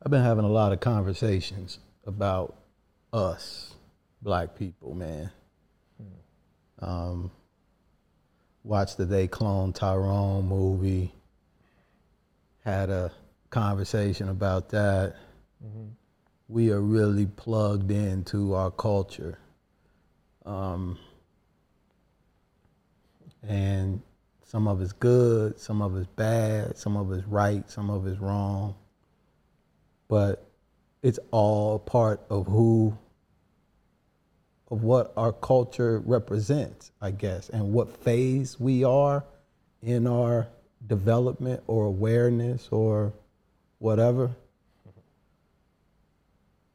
I've been having a lot of conversations about us, black people, man. Um, watched the They Clone Tyrone movie. Had a conversation about that. We are really plugged into our culture. Um, and some of it's good, some of it's bad, some of it's right, some of it's wrong. But it's all part of who, of what our culture represents, I guess, and what phase we are in our development or awareness or whatever.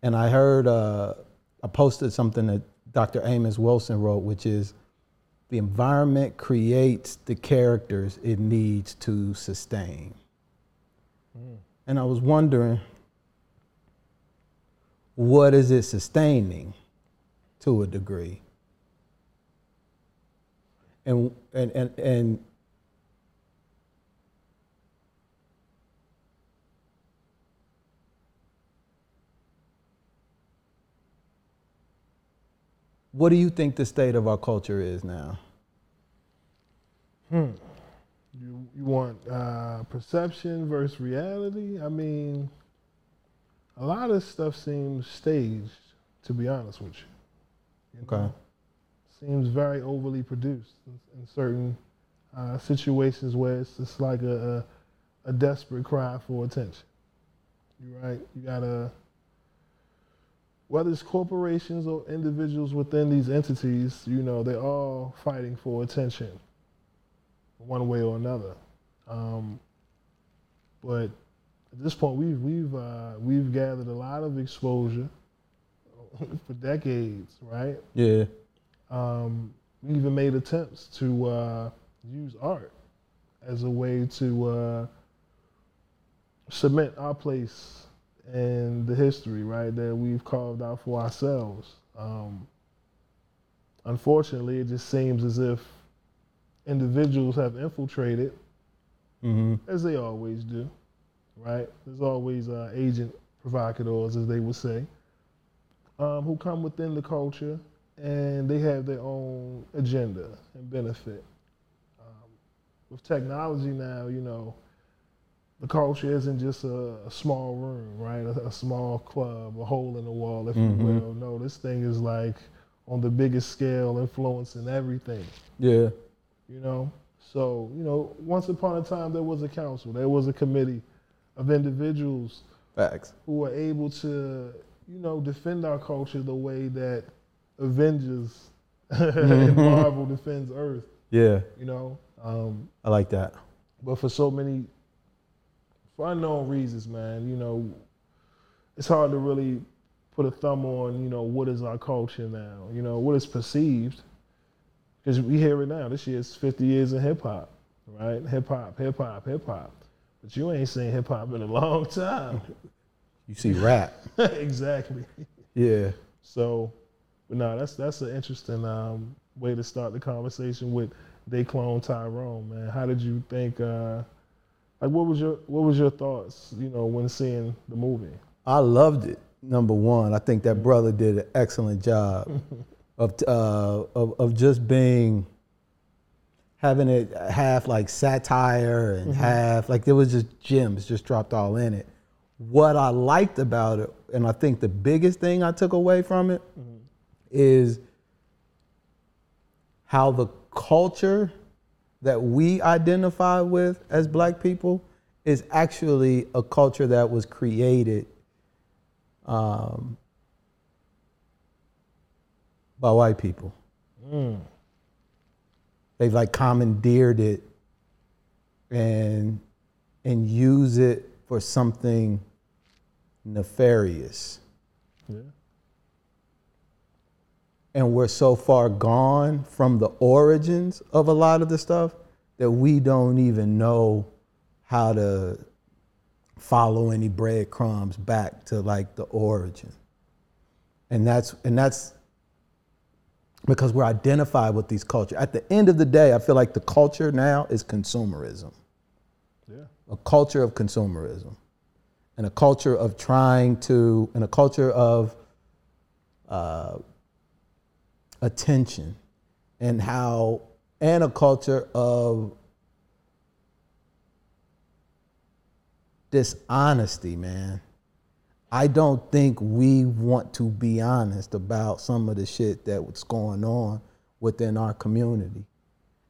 And I heard, uh, I posted something that Dr. Amos Wilson wrote, which is the environment creates the characters it needs to sustain. And I was wondering, what is it sustaining to a degree? And, and, and, and what do you think the state of our culture is now? Hmm. You you want uh, perception versus reality? I mean, a lot of stuff seems staged. To be honest with you, You Okay. know? seems very overly produced in, in certain uh, situations where it's just like a, a a desperate cry for attention. You're right. You gotta whether it's corporations or individuals within these entities, you know, they're all fighting for attention one way or another. Um, but at this point, we've we've uh, we've gathered a lot of exposure for decades, right? Yeah. Um, we even made attempts to uh, use art as a way to uh, cement our place in the history, right, that we've carved out for ourselves. Um, unfortunately, it just seems as if individuals have infiltrated, hmm as they always do, right? There's always uh, agent provocateurs, as they would say, um, who come within the culture and they have their own agenda and benefit. Um, with technology now, you know, the culture isn't just a, a small room, right? A, a small club, a hole in the wall, if Mhm. you will. No, this thing is like on the biggest scale, influencing everything Yeah. you know. So, you know, once upon a time there was a council, there was a committee of individuals Facts. who are able to, you know, defend our culture the way that Avengers and Marvel defends Earth, Yeah. you know. Um, I like that. but for so many, for unknown reasons, man, you know, it's hard to really put a thumb on, you know, what is our culture now, you know, what is perceived. Because we hear it now. This year is 50 years in hip hop, right? Hip hop, hip hop, hip hop. But you ain't seen hip hop in a long time. You see rap. exactly. Yeah. So, but no, that's that's an interesting um, way to start the conversation with they clone Tyrone, man. How did you think? Uh, like, what was your what was your thoughts? You know, when seeing the movie. I loved it. Number one, I think that brother did an excellent job of uh, of of just being having it half like satire and mm-hmm. half like there was just gems just dropped all in it. What I liked about it, and I think the biggest thing I took away from it, mm-hmm. is how the culture that we identify with as black people is actually a culture that was created um, by white people. Mm. They've like commandeered it and and use it for something nefarious. Yeah. and we're so far gone from the origins of a lot of the stuff that we don't even know how to follow any breadcrumbs back to like the origin and that's and that's because we're identified with these cultures at the end of the day i feel like the culture now is consumerism Yeah. a culture of consumerism and a culture of trying to, and a culture of uh, attention, and how, and a culture of dishonesty, man. I don't think we want to be honest about some of the shit that's going on within our community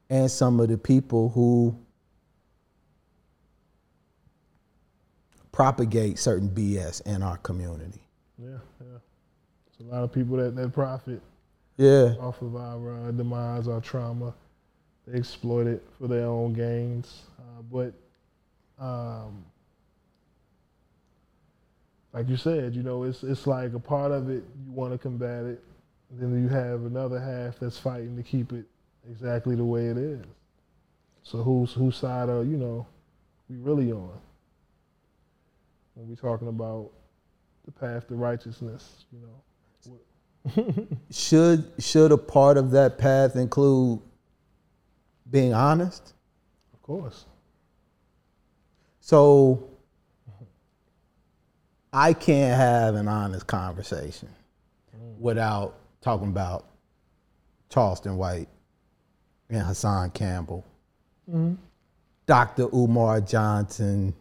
and some of the people who propagate certain BS in our community. Yeah, yeah. There's a lot of people that, that profit Yeah. off of our uh, demise, our trauma. They exploit it for their own gains. Uh, but, um, like you said, you know, it's it's like a part of it you want to combat it, then you have another half that's fighting to keep it exactly the way it is. So who's whose side are you know we really on when we're talking about the path to righteousness? You know, Should should a part of that path include being honest? of course. So I can't have an honest conversation without talking about Charleston White and Hassan Campbell, mm-hmm. Dr. Umar Johnson,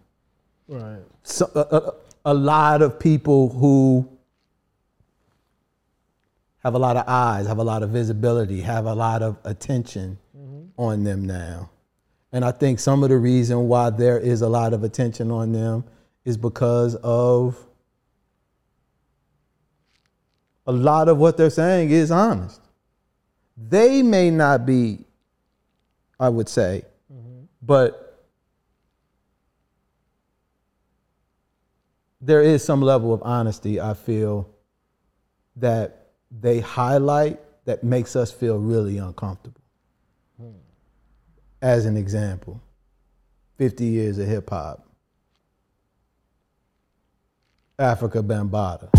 Right. so, a, a, a lot of people who have a lot of eyes, have a lot of visibility, have a lot of attention mm-hmm. on them now. And I think some of the reason why there is a lot of attention on them is because of a lot of what they're saying is honest. They may not be, I would say, mm-hmm. but there is some level of honesty I feel that they highlight that makes us feel really uncomfortable. Hmm. As an example, 50 years of hip hop, Afrika Bambaataa.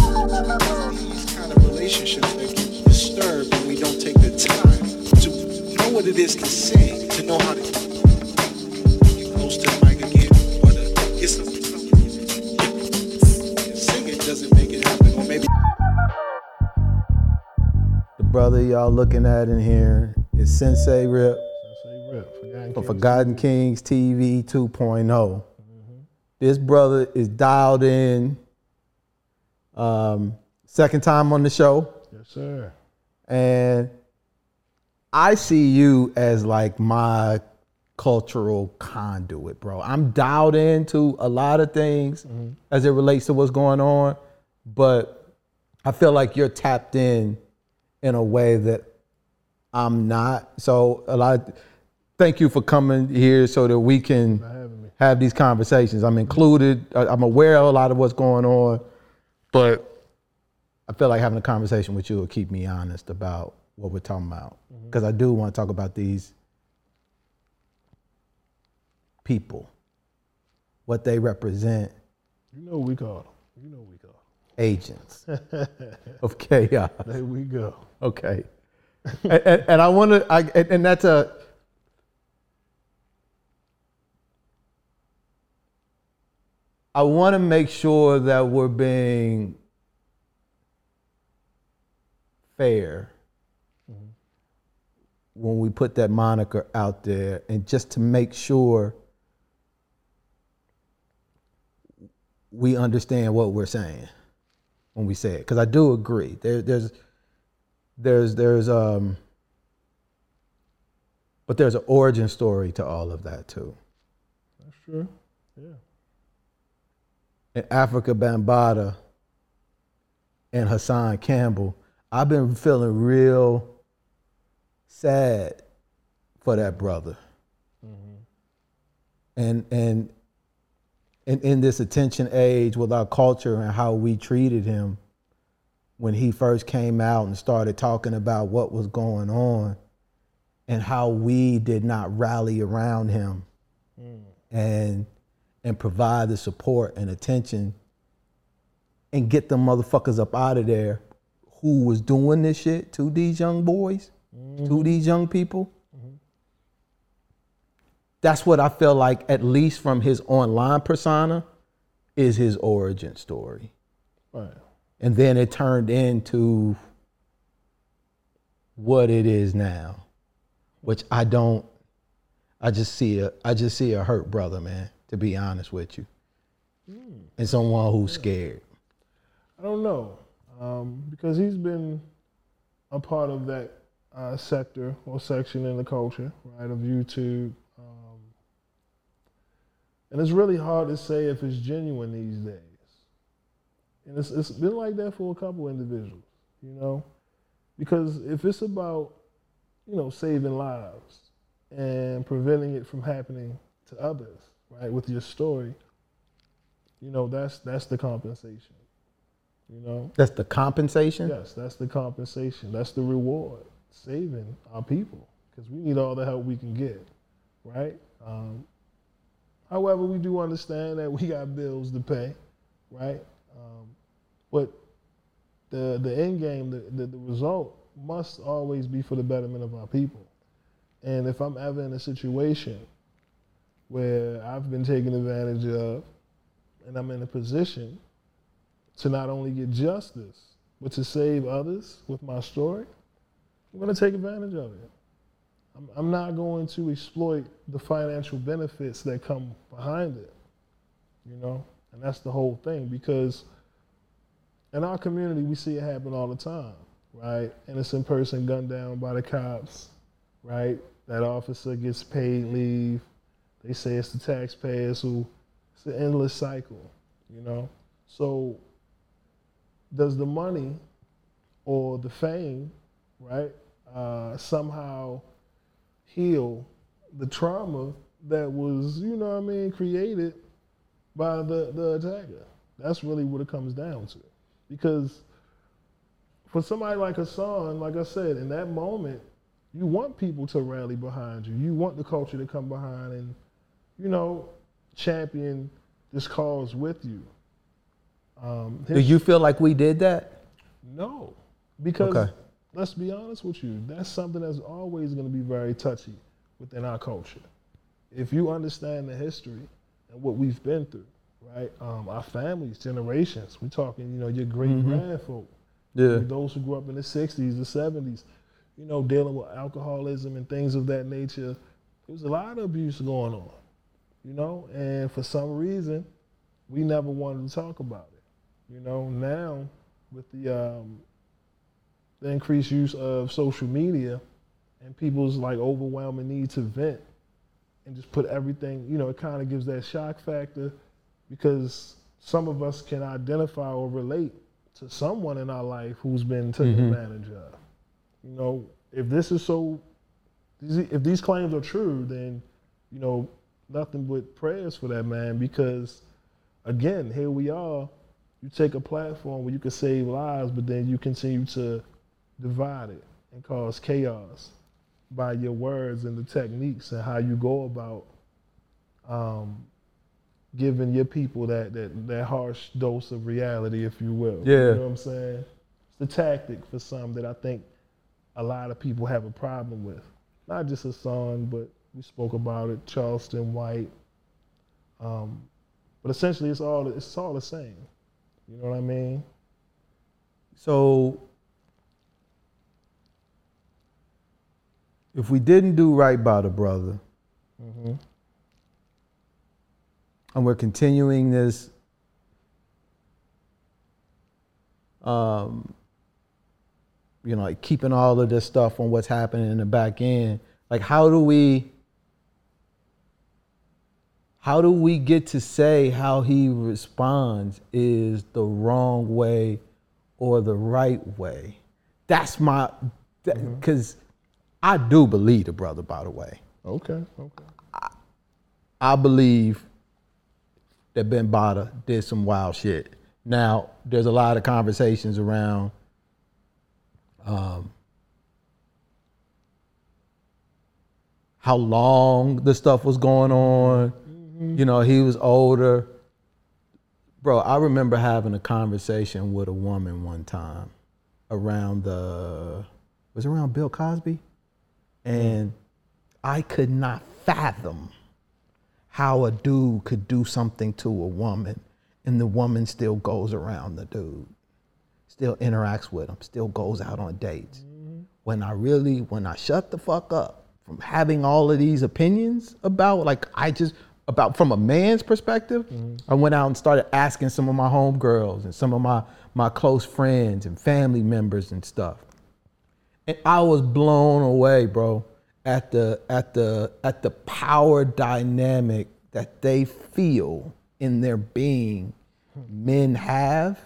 these kind of relationships that get disturbed when we don't take the time to know what it is to sing, to know how to get close to the mic again, uh, or to get some. Singing doesn't make it happen, or maybe. The brother y'all looking at in here is Sensei Rip Sensei Forgotten from Kings. Forgotten Kings TV 2.0. This brother is dialed in. Um, second time on the show. Yes, sir. And I see you as like my cultural conduit, bro. I'm dialed into a lot of things as it relates to what's going on, but I feel like you're tapped in in a way that I'm not. So a lot thank you for coming here so that we can For having me. have these conversations. I'm included. I'm aware of a lot of what's going on, but I feel like having a conversation with you will keep me honest about what we're talking about. Mm-hmm. Because I do want to talk about these people, what they represent, You know what we call them. You know what we call agents of chaos. There we go. Okay. and, and, and I want to, I, and, and that's a, I want to make sure that we're being fair when we put that moniker out there and just to make sure we understand what we're saying when we say it because i do agree there, there's there's there's um but there's an origin story to all of that too That's true. Yeah. In Afrika Bambaataa and Hassan Campbell, I've been feeling real sad for that brother. Mm-hmm. And and in, in this attention age with our culture and how we treated him when he first came out and started talking about what was going on and how we did not rally around him. Mm. And and provide the support and attention and get them motherfuckers up out of there who was doing this shit to these young boys, to mm-hmm. these young people. Mm-hmm. That's what I feel like, at least from his online persona, is his origin story. Right. And then it turned into what it is now, which I don't I just see a I just see a hurt brother, man, to be honest with you. And someone who's scared. I don't know um, because he's been a part of that uh, sector or section in the culture, right, of YouTube. Um, and it's really hard to say if it's genuine these days. And it's, it's been like that for a couple individuals, you know, because if it's about, you know, saving lives and preventing it from happening to others, right, with your story, you know, that's that's the compensation. You know, That's the compensation? Yes, that's the compensation. That's the reward. Saving our people because we need all the help we can get, right? Um, however, we do understand that we got bills to pay, right? Um, but the the end game, the, the the result must always be for the betterment of our people. And if I'm ever in a situation where I've been taken advantage of, and I'm in a position to not only get justice, but to save others with my story, I'm going to take advantage of it. I'm, I'm not going to exploit the financial benefits that come behind it, you know? And that's the whole thing because in our community, we see it happen all the time, right? Innocent person gunned down by the cops, right? That officer gets paid leave. They say it's the taxpayers who, it's an endless cycle, you know? So does the money or the fame, right, uh, somehow heal the trauma that was, you know what I mean, created by the, the attacker? That's really what it comes down to. Because for somebody like Hassan, like I said, in that moment, you want people to rally behind you. You want the culture to come behind and, you know, champion this cause with you. Um, Do you feel like we did that? no, because Okay. let's be honest with you, that's something that's always going to be very touchy within our culture. If you understand the history and what we've been through, right? Um, our families, generations. We're talking, you know, your great grandfolk, Yeah. those who grew up in the '60s, the '70s, you know, dealing with alcoholism and things of that nature. There was a lot of abuse going on, you know, and for some reason, we never wanted to talk about it. You know, now with the um, the increased use of social media and people's like overwhelming need to vent and just put everything, you know, it kind of gives that shock factor because some of us can identify or relate to someone in our life who's been taken Mhm. advantage of. You know, if this is so, if these claims are true, then you know nothing but prayers for that man because again, here we are. You take a platform where you can save lives, but then you continue to divide it and cause chaos by your words and the techniques and how you go about um, giving your people that, that, that harsh dose of reality, if you will. Yeah. You know what I'm saying? It's the tactic for some that I think a lot of people have a problem with. Not just Hassan, but we spoke about it, Charleston White. Um, but essentially, it's all it's all the same. You know what I mean? So if we didn't do right by the brother, Mm-hmm. and we're continuing this um, you know like keeping all of this stuff on what's happening in the back end like how do we how do we get to say how he responds is the wrong way or the right way that's my because i do believe the brother by the way Okay. Okay. I believe that Bambaataa did some wild shit. Now, there's a lot of conversations around um, how long the stuff was going on. Mm-hmm. You know, he was older. Bro, I remember having a conversation with a woman one time around the was it around Bill Cosby? And I could not fathom how a dude could do something to a woman and the woman still goes around the dude, still interacts with him, still goes out on dates. Mm-hmm. When I really, when I shut the fuck up from having all of these opinions about, like, I just, about from a man's perspective, mm-hmm. I went out and started asking some of my homegirls and some of my, my close friends and family members and stuff. And I was blown away, bro, at the at the at the power dynamic that they feel in their being men have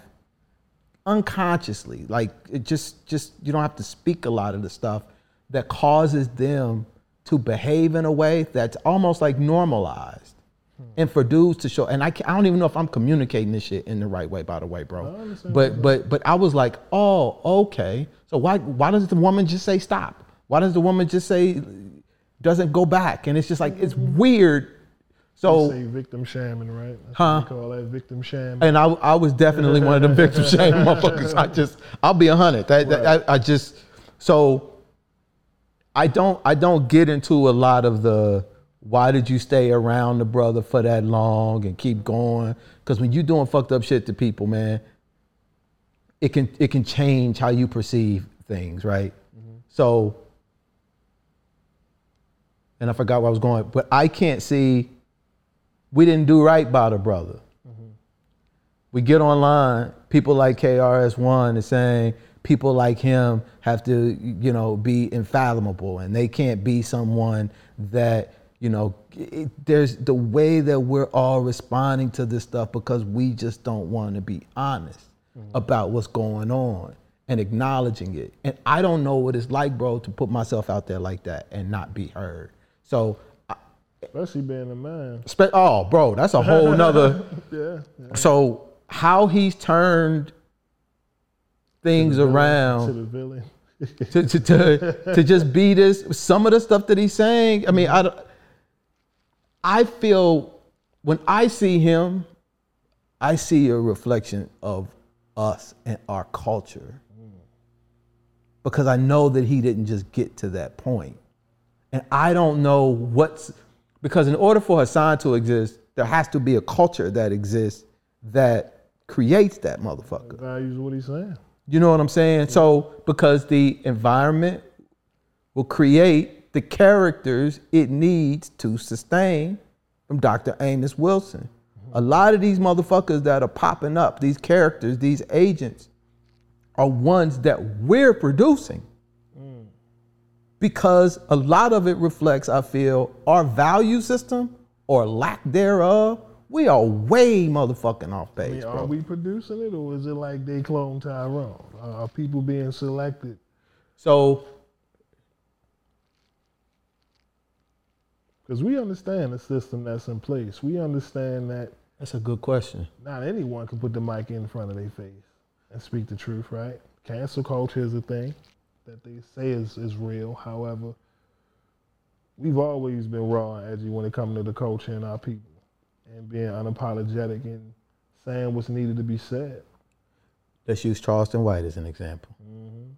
unconsciously. Like it just just you don't have to speak a lot of the stuff that causes them to behave in a way that's almost like normalized. Hmm. And for dudes to show, and I, I don't even know if I'm communicating this shit in the right way, by the way, bro. But but but I was like, oh, okay. So why why does the woman just say stop? Why does the woman just say doesn't go back? And it's just like it's mm-hmm. weird. They So say victim shaming, right? That's Huh? call that victim shaming. and I, I was definitely one of them victim shaming motherfuckers. I just, I'll be a hundred. That, that- I, I just, so I don't, I don't get into a lot of the why did you stay around the brother for that long and keep going? Because when you're doing fucked up shit to people, man, it can, it can change how you perceive things, right? Mm-hmm. So, and I forgot where I was going, but I can't see. We didn't do right by the brother mm-hmm. we get online, people like KRS-One is saying people like him have to, you know, be infallible and they can't be someone that, you know, it, there's the way that we're all responding to this stuff because we just don't want to be honest mm-hmm. about what's going on and acknowledging it. And I don't know what it's like, bro, to put myself out there like that and not be heard. So, Especially being a man. spe- oh, bro, that's a whole nother. Yeah. yeah. So how he's turned things To around the villain. to, to, to, to just be this, some of the stuff that he's saying, I mean, I, I feel when I see him, I see a reflection of us and our culture. Because I know that he didn't just get to that. And I don't know what's, because in order for Hassan to exist, there has to be a culture that exists that creates that motherfucker. Values what he's saying. You know what I'm saying? So because the environment will create the characters it needs to sustain from Dr. Amos Wilson. A lot of these motherfuckers that are popping up, these characters, these agents, are ones that we're producing. Because a lot of it reflects, I feel, our value system or lack thereof. We are way motherfucking off I page, mean, bro. are we producing it or is it like they clone Tyrone? Are people being selected? So Because we understand the system that's in place. We understand that that's a good question. not anyone can put the mic in front of their face and speak the truth, right? Cancel culture is a thing that they say is, is real. However, we've always been raw and edgy when it comes to the culture and our people and being unapologetic and saying what's needed to be said. Let's use Charleston White as an example. Mm-hmm.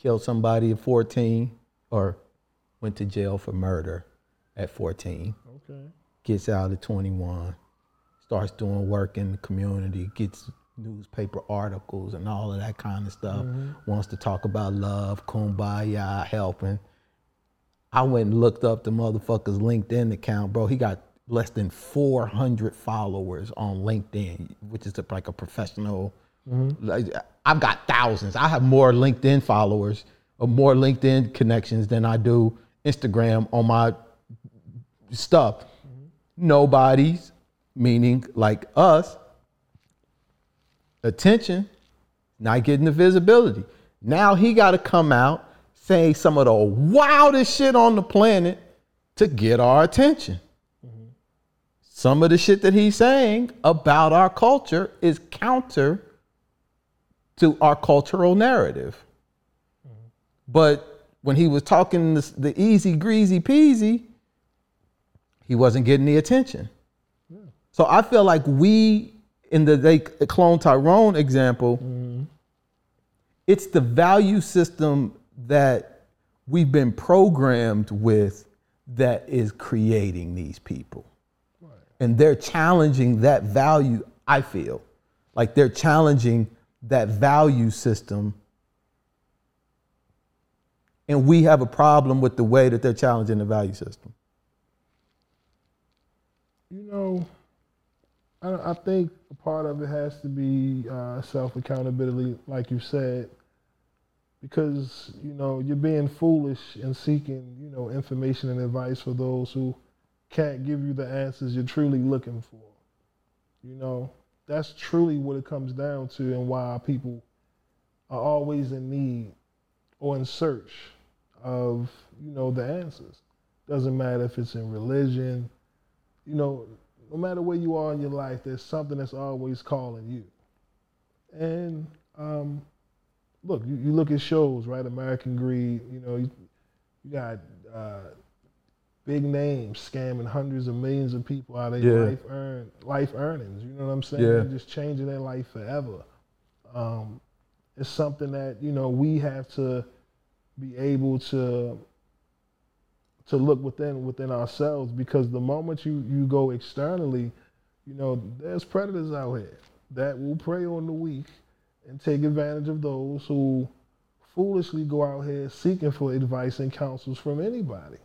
Killed somebody at 14 or went to jail for murder at 14. Okay. Gets out at 21, starts doing work in the community, gets newspaper articles and all of that kind of stuff. Mm-hmm. Wants to talk about love, kumbaya, helping. I went and looked up the motherfucker's LinkedIn account, bro. He got less than 400 followers on LinkedIn, which is like a professional. Mm-hmm. Like, I've got thousands. I have more LinkedIn followers or more LinkedIn connections than I do Instagram on my stuff. Mm-hmm. Nobody's, meaning like us, attention, not getting the visibility. Now he got to come out saying some of the wildest shit on the planet to get our attention. Some of the shit that he's saying about our culture is counter to our cultural narrative. But when he was talking this, the easy greasy peasy, he wasn't getting the attention. So I feel like we, in the they clone Tyrone example, mm-hmm. it's the value system that we've been programmed with that is creating these people. And they're challenging that value, I feel. Like they're challenging that value system. And we have a problem with the way that they're challenging the value system. You know, I, I think a part of it has to be uh, self accountability, like you said, because you know you're being foolish and seeking you know information and advice for those who can't give you the answers you're truly looking for. You know, that's truly what it comes down to, and why people are always in need or in search of you know the answers. Doesn't matter if it's in religion, you know, no matter where you are in your life, there's something that's always calling you. And um, look, you, you, look at shows, right? American Greed. You know, you, you got uh, big names scamming hundreds of millions of people out of yeah. life earn life earnings. You know what I'm saying? Yeah. Just changing their life forever. Um, it's something that you know we have to be able to to look within within ourselves because the moment you you go externally, you know, there's predators out here that will prey on the weak and take advantage of those who foolishly go out here seeking for advice and counsels from anybody.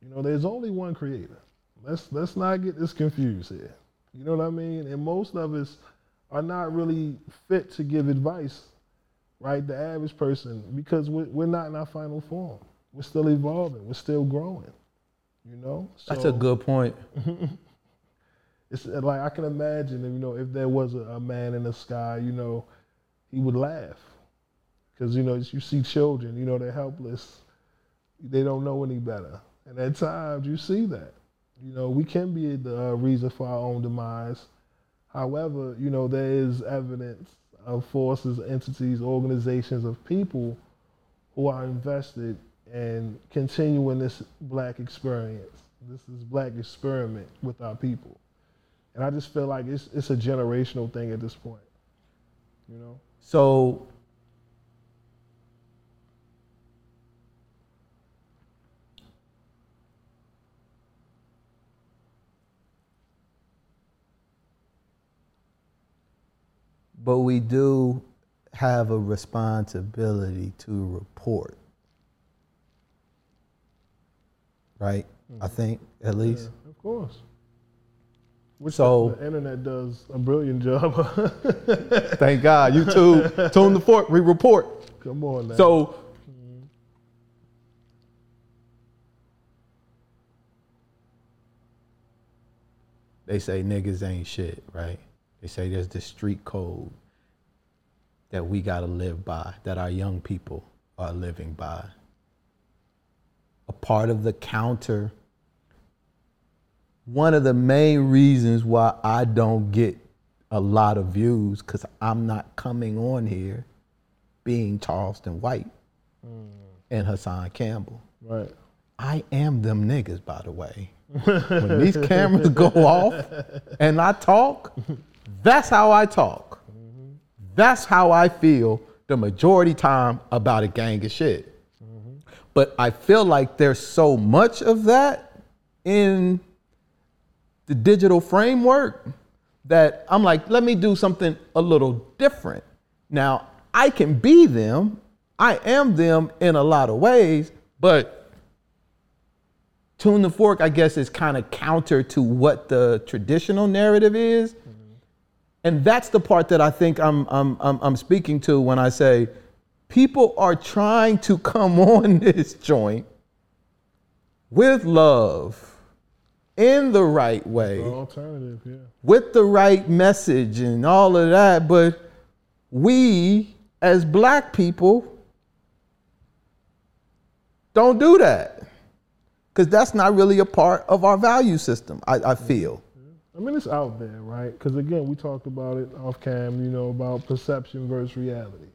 You know, there's only one creator. Let's let's not get this confused here. You know what I mean? And most of us are not really fit to give advice, right? The average person, because we're, we're not in our final form. We're still evolving. We're still growing. You know. So, That's a good point. it's like I can imagine, you know, if there was a, a man in the sky, you know, he would laugh because you know you see children, you know, they're helpless. They don't know any better, and at times you see that. You know, we can be the uh, reason for our own demise. However, you know, there is evidence of forces, entities, organizations of people who are invested in continuing this black experience. This is black experiment with our people. And I just feel like it's it's a generational thing at this point. You know? So but we do have a responsibility to report right? Mm-hmm. I think at least. Yeah, of course. Which so the, the internet does a brilliant job. thank God. YouTube, tune the fork, we report. Come on now. So mm-hmm. they say niggas ain't shit, right? They say there's this street code that we gotta live by, that our young people are living by a part of the counter. One of the main reasons why I don't get a lot of views because I'm not coming on here being Charleston White mm. and Hassan Campbell. Right. I am them niggas, by the way. when these cameras go off and I talk, that's how I talk. Mm-hmm. That's how I feel the majority time about a gang of shit. But I feel like there's so much of that in the digital framework that I'm like, let me do something a little different. Now, I can be them, I am them in a lot of ways, but Tune the Fork, I guess, is kind of counter to what the traditional narrative is. Mm-hmm. And that's the part that I think I'm, I'm, I'm, I'm speaking to when I say, people are trying to come on this joint with love in the right way alternative yeah with the right message and all of that but we as black people don't do that because that's not really a part of our value system i, I feel I mean, it's out there, right? Because again, we talked about it off cam, you know, about perception versus reality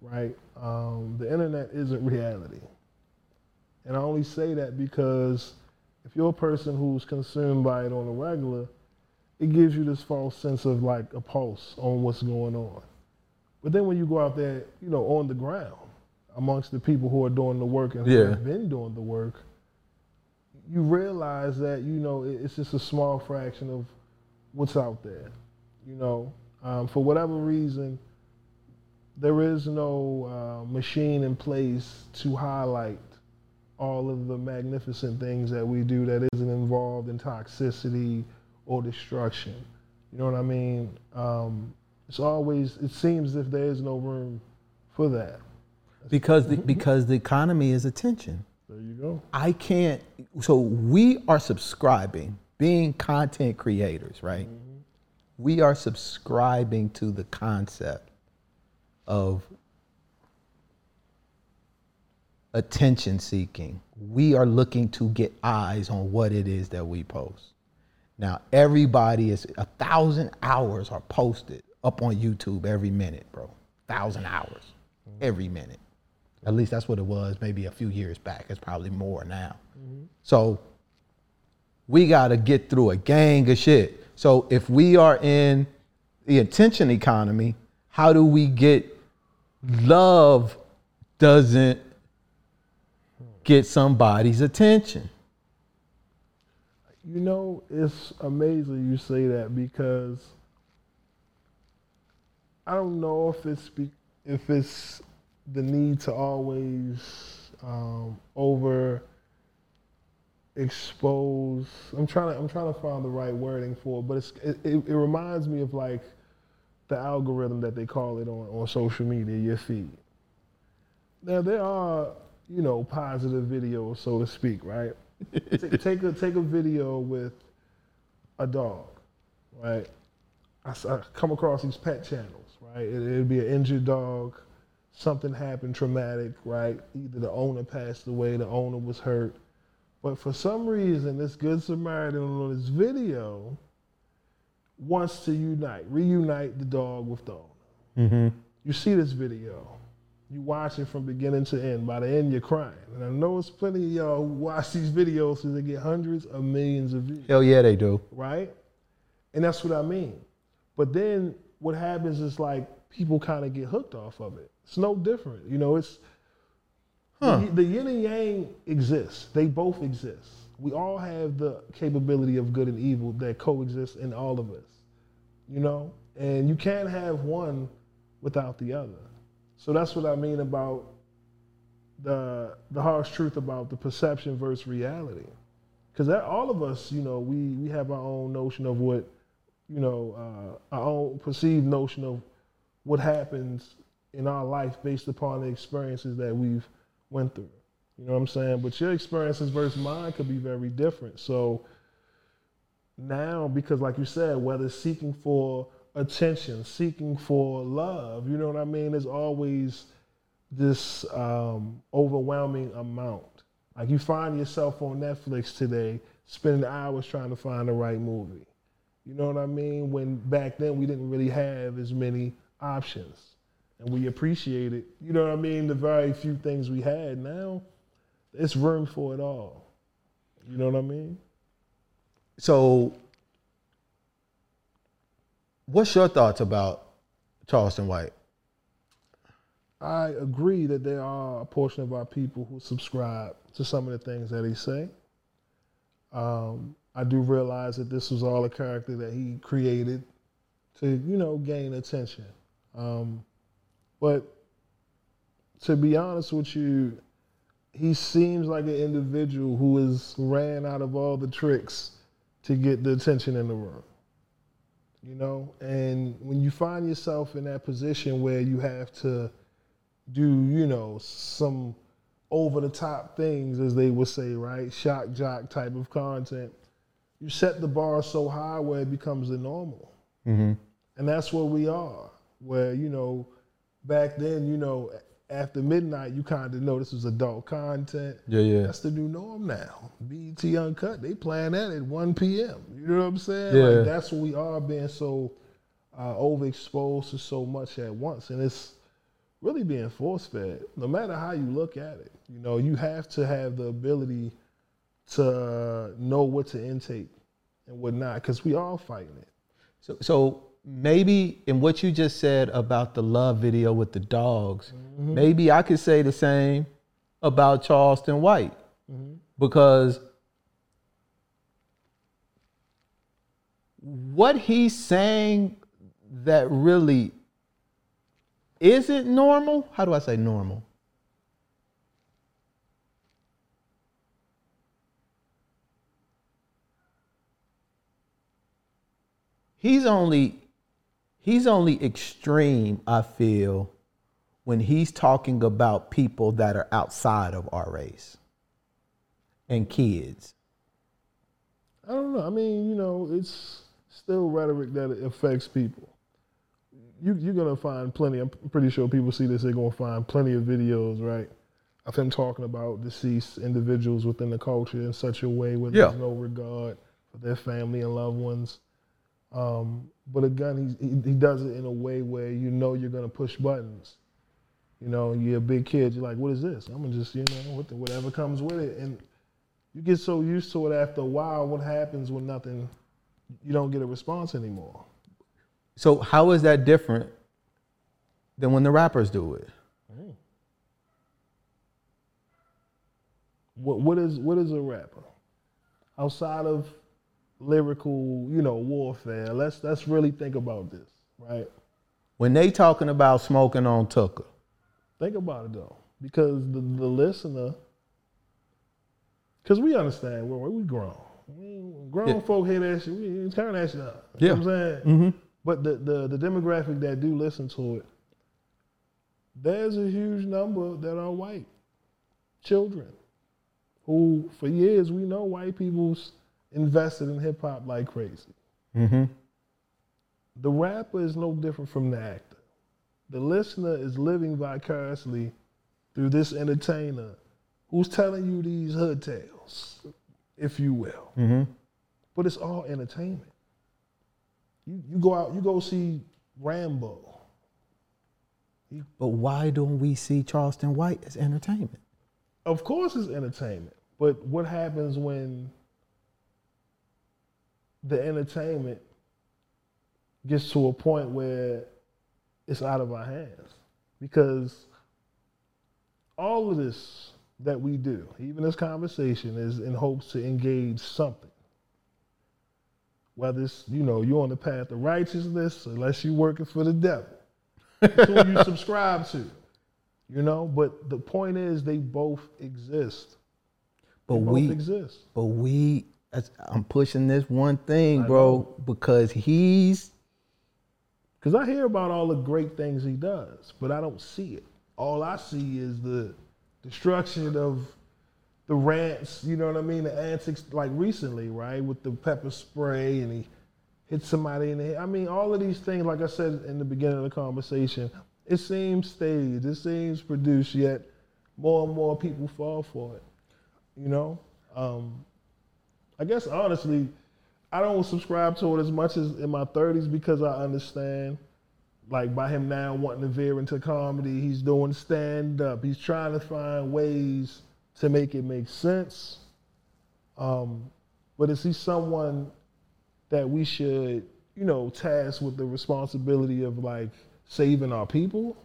right? Um, the internet isn't reality. And I only say that because if you're a person who's consumed by it on a regular, it gives you this false sense of like a pulse on what's going on. But then when you go out there, you know, on the ground amongst the people who are doing the work and who yeah. have been doing the work, you realize that you know it's just a small fraction of what's out there. You know, um, for whatever reason, there is no uh, machine in place to highlight all of the magnificent things that we do that isn't involved in toxicity or destruction. You know what I mean? Um, it's always it seems if there is no room for that. because the, because the economy is attention. There you go. I can't. So we are subscribing, being content creators, right? We are subscribing to the concept of attention seeking. We are looking to get eyes on what it is that we post. Now, everybody is a thousand hours are posted up on YouTube every minute, bro. Thousand hours mm-hmm. every minute. At least that's what it was maybe a few years back. It's probably more now. Mm-hmm. So we got to get through a gang of shit. So if we are in the attention economy, how do we get love doesn't get somebody's attention? You know, it's amazing you say that because I don't know if it's be, if it's the need to always um, over expose. I'm trying to I'm trying to find the right wording for it, but it's it, it, it reminds me of like the algorithm that they call it on, on social media, your feed. Now there are you know positive videos, so to speak, right? take, take a take a video with a dog, right? I come across these pet channels, right? It, it'd be an injured dog, something happened traumatic, right? Either the owner passed away, the owner was hurt, but for some reason, this good Samaritan on this video wants to unite, reunite the dog with the owner. Mm-hmm. You see this video. You watch it from beginning to end. By the end, you're crying. And I know it's plenty of y'all who watch these videos because they get hundreds of millions of views, Hell yeah, they do. right? And that's what I mean. But then what happens is like people kind of get hooked off of it. It's no different. You know, it's the, the yin and yang exists. They both exist. We all have the capability of good and evil that coexist in all of us. You know? And you can't have one without the other. So that's what I mean about the the harsh truth about the perception versus reality. Because all of us, you know, we we have our own notion of what, you know, uh, our own perceived notion of what happens in our life based upon the experiences that we've went through. You know what I'm saying? But your experiences versus mine could be very different. So now, because like you said, whether seeking for attention, seeking for love, you know what I mean, there's always this um, overwhelming amount. Like you find yourself on Netflix today, spending hours trying to find the right movie. You know what I mean? When back then we didn't really have as many options, and we appreciated, you know what I mean, the very few things we had. Now, it's room for it all. You know what I mean? So, what's your thoughts about Charleston White? I agree that there are a portion of our people who subscribe to some of the things that he say. Um, I do realize that this was all a character that he created to, you know, gain attention. Um, but to be honest with you, he seems like an individual who has ran out of all the tricks to get the attention in the room. You know, and when you find yourself in that position where you have to do, you know, some over the top things, as they would say, right? Shock jock type of content. You set the bar so high where it becomes the normal. Mm-hmm. And that's where we are. Where, you know, back then, you know, after midnight, you kind of know this was adult content. Yeah, yeah. That's the new norm now. BET Uncut, they playing that at 1 p.m. You know what I'm saying? Yeah. Like that's what we are being so uh, overexposed to so much at once. And it's really being force fed, no matter how you look at it. You know, you have to have the ability to know what to intake and what not, because we all fighting it. So, so maybe in what you just said about the love video with the dogs, mm-hmm. maybe I could say the same about Charleston White mm-hmm. because what he's saying that really isn't normal. How do I say normal? He's only he's only extreme, I feel, when he's talking about people that are outside of our race and kids. I don't know. I mean, you know, it's still rhetoric that affects people. You, you're gonna find plenty. I'm pretty sure people see this. They're gonna find plenty of videos, right, of him talking about deceased individuals within the culture in such a way where Yeah. there's no regard for their family and loved ones. Um, but again, he, he he does it in a way where you know you're gonna push buttons. You know, you're a big kid. You're like, what is this? I'm gonna just, you know, what the, whatever comes with it, and you get so used to it after a while. What happens when nothing? You don't get a response anymore. So how is that different than when the rappers do it? What what is what is a rapper outside of lyrical, you know, warfare? Let's let's really think about this, right? When they talking about smoking on Tooka, Think about it though, because the, the listener, because we understand we're we grown. We, grown Yeah. folk hear that shit. We turn that shit up. Yeah. You know what I'm saying? Mm-hmm. But the, the the demographic that do listen to it, there's a huge number that are white children, who for years we know white people's invested in hip hop like crazy. mm-hmm. The rapper is no different from the actor. The listener is living vicariously through this entertainer who's telling you these hood tales, if you will. Mm-hmm. But it's all entertainment. You, you go out, you go see Rambo. but why don't we see Charleston White as entertainment? Of course, it's entertainment. But what happens when the entertainment gets to a point where it's out of our hands? Because all of this that we do, even this conversation, is in hopes to engage something. Whether it's, you know, you're on the path of righteousness, unless you're working for the devil. That's who you subscribe to. You know, but the point is they both exist. But They both we, exist. but we, I'm pushing this one thing, bro, because he's Because I hear about all the great things he does, but I don't see it. All I see is the destruction of the rants, you know what I mean? The antics, like recently, right? With the pepper spray and he hit somebody in the head. I mean, all of these things, like I said in the beginning of the conversation, it seems staged, it seems produced, yet more and more people fall for it, you know? Um, I guess honestly, I don't subscribe to it as much as in my 30s because I understand, like by him now wanting to veer into comedy, he's doing stand up. He's trying to find ways to make it make sense. Um, but is he someone that we should, you know, task with the responsibility of like saving our people?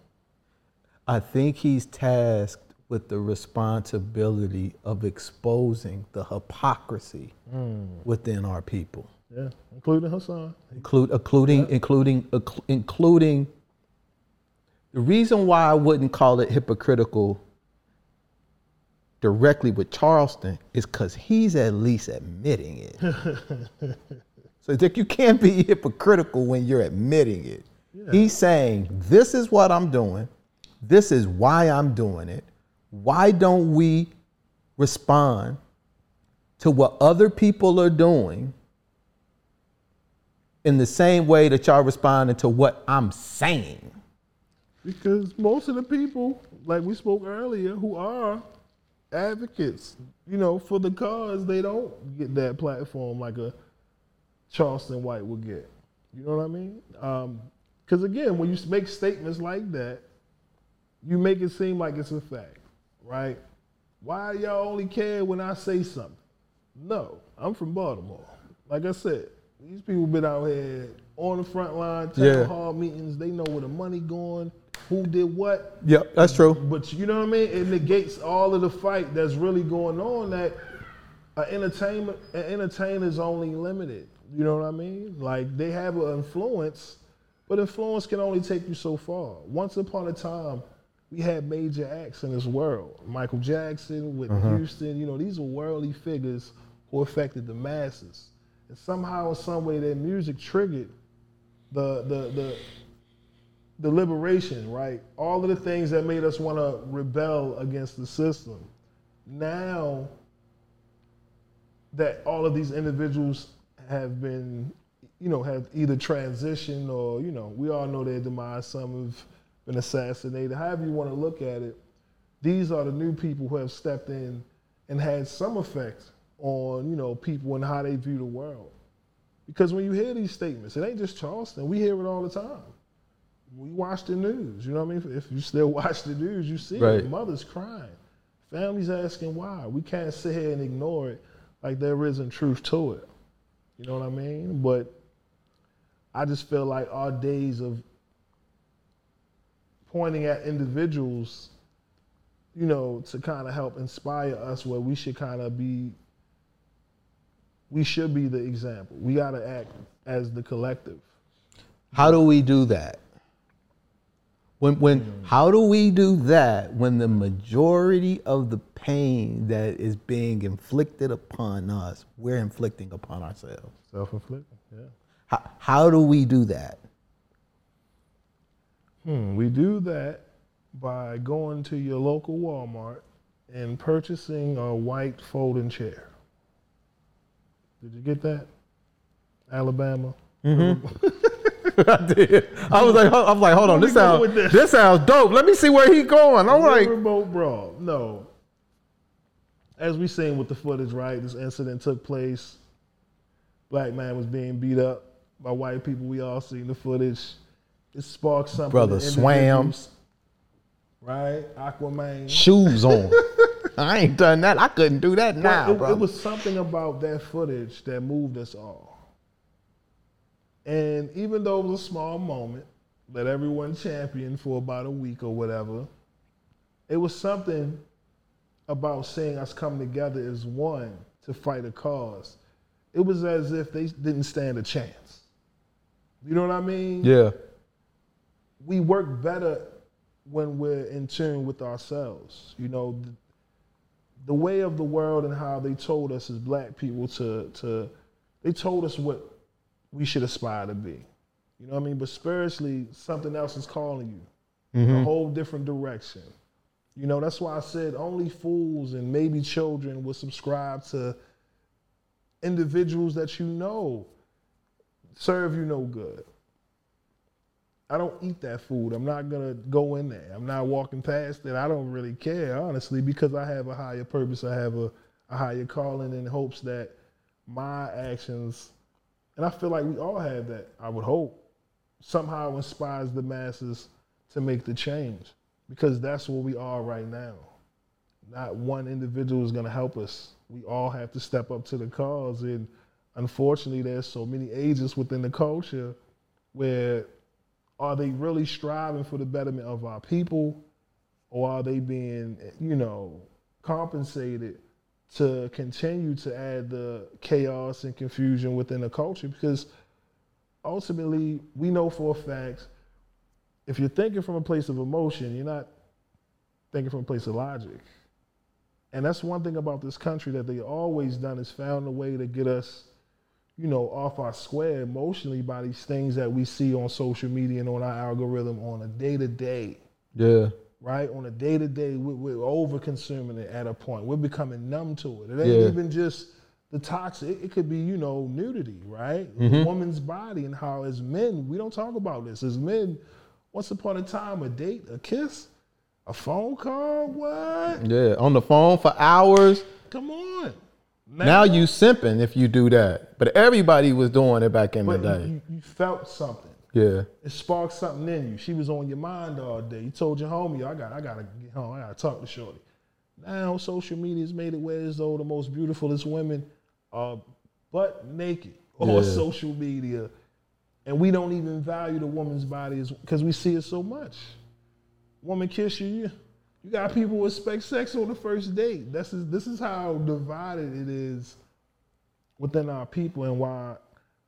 I think he's tasked with the responsibility of exposing the hypocrisy hmm. within our people, Yeah, including Hassan. include, including, including, inclu- including. The reason why I wouldn't call it hypocritical directly with Charleston is because he's at least admitting it. so Dick, you can't be hypocritical when you're admitting it. He's saying, This is what I'm doing. This is why I'm doing it. Why don't we respond to what other people are doing in the same way that y'all responding to what I'm saying? Because most of the people, like we spoke earlier, who are advocates, you know, for the cause, they don't get that platform like a Charleston White would get. You know what I mean? Um, because again, when you make statements like that, you make it seem like it's a fact, right? Why y'all only care when I say something? No, I'm from Baltimore. Like I said, these people been out here on the front line, town Yeah. hall meetings. They know where the money going, who did what. Yep, that's true. But you know what I mean? It negates all of the fight that's really going on. That uh, entertainment, an entertainer is only limited You know what I mean? Like they have an influence, but influence can only take you so far. Once upon a time, we had major acts in this world. Michael Jackson, Whitney mm-hmm. Houston, you know, these were worldly figures who affected the masses. And somehow, in some way, their music triggered the the the the liberation, right? All of the things that made us want to rebel against the system. Now that all of these individuals have been, you know, have either transitioned or, you know, we all know their demise. Some have been assassinated. However you want to look at it, these are the new people who have stepped in and had some effect on, you know, people and how they view the world. Because when you hear these statements, it ain't just Charleston. We hear it all the time. We watch the news. You know what I mean? If you still watch the news, you see Right. it. Mothers crying, families asking why. We can't sit here and ignore it like there isn't truth to it. You know what I mean? But I just feel like our days of pointing at individuals, you know, to kind of help inspire us where we should kind of be we should be the example. We got to act as the collective. How do we do that? When when mm. how do we do that when the majority of the pain that is being inflicted upon us, we're inflicting upon ourselves? Self-inflicted, yeah. How, how do we do that? Hmm, we do that by going to your local Walmart and purchasing a white folding chair. Did you get that? Alabama. Mm-hmm. I did. I was like, I was like, hold on, this sounds this? this sounds dope. Let me see where he going. I'm like, Riverboat brawl. No. As we seen with the footage, right? This incident took place. Black man was being beat up by white people. We all seen the footage. It sparked something. Brother in swam. individuals, Right? Aquaman. shoes on. I ain't done that. I couldn't do that now, it, bro. it was something about that footage that moved us all. And even though it was a small moment that everyone championed for about a week or whatever, it was something about seeing us come together as one to fight a cause. It was as if they didn't stand a chance. You know what I mean? yeah. We work better when we're in tune with ourselves. You know, the, the way of the world and how they told us as black people to to they told us what we should aspire to be. You know what I mean? But spiritually, something else is calling you. A mm-hmm. whole different direction. You know, that's why I said only fools and maybe children will subscribe to individuals that you know serve you no good. I don't eat that food. I'm not gonna go in there. I'm not walking past it. I don't really care, honestly, because I have a higher purpose. I have a, a higher calling in hopes that my actions, and I feel like we all have that, I would hope, somehow inspires the masses to make the change. Because that's where we are right now. Not one individual is gonna help us. We all have to step up to the cause. And unfortunately, there's so many agents within the culture where are they really striving for the betterment of our people? Or are they being you know compensated to continue to add the chaos and confusion within the culture? Because ultimately we know for a fact if you're thinking from a place of emotion you're not thinking from a place of logic. And that's one thing about this country that they always done is found a way to get us you know, off our square emotionally by these things that we see on social media and on our algorithm on a day to day, Yeah. right? On a day to day, we're over consuming it at a point. We're becoming numb to it. It ain't Yeah. even just the toxic, it, could be, you know, nudity, right? Mm-hmm. The woman's body and how, as men, we don't talk about this. As men, once upon a time, a date, a kiss, a phone call, what? Yeah. On the phone for hours. Come on. Now you simping if you do that. But everybody was doing it back in the day. you, you felt something. Yeah. it sparked something in you. She was on your mind all day. You told your homie, I got, I gotta get home. I gotta talk to Shorty. Now social media's made it where as though the most beautifulest women are butt naked on Yeah. social media, and we don't even value the woman's body because we see it so much. Woman kiss you, you, got people who expect sex on the first date. This is this is how divided it is within our people, and why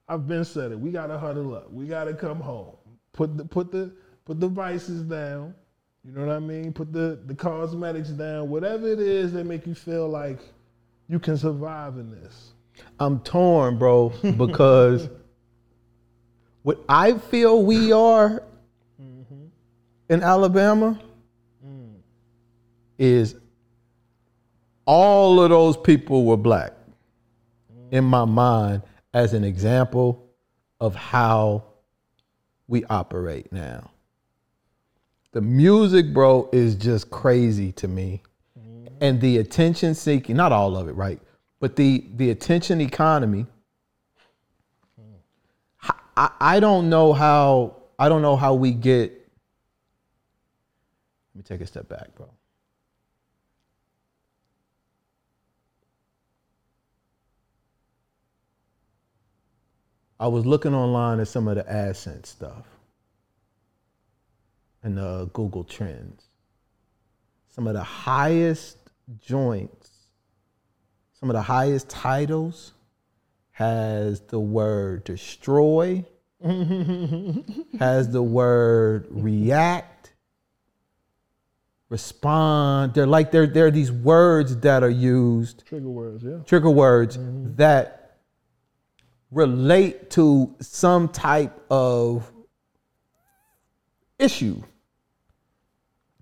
I've been said it. We gotta huddle up. We gotta come home. Put the put the put the vices down. You know what I mean? Put the the cosmetics down. Whatever it is that make you feel like you can survive in this. I'm torn, bro, because what I feel we are mm-hmm. in Alabama is all of those people were black in my mind as an example of how we operate now. The music, bro, is just crazy to me. And the attention seeking, not all of it, right? But the the attention economy. I, I don't know how I don't know how we get let me take a step back, bro. I was looking online at some of the AdSense stuff and the Google Trends. Some of the highest joints, some of the highest titles has the word destroy, has the word react, respond. They're like there, there are these words that are used Trigger words, yeah. trigger words mm-hmm. that relate to some type of issue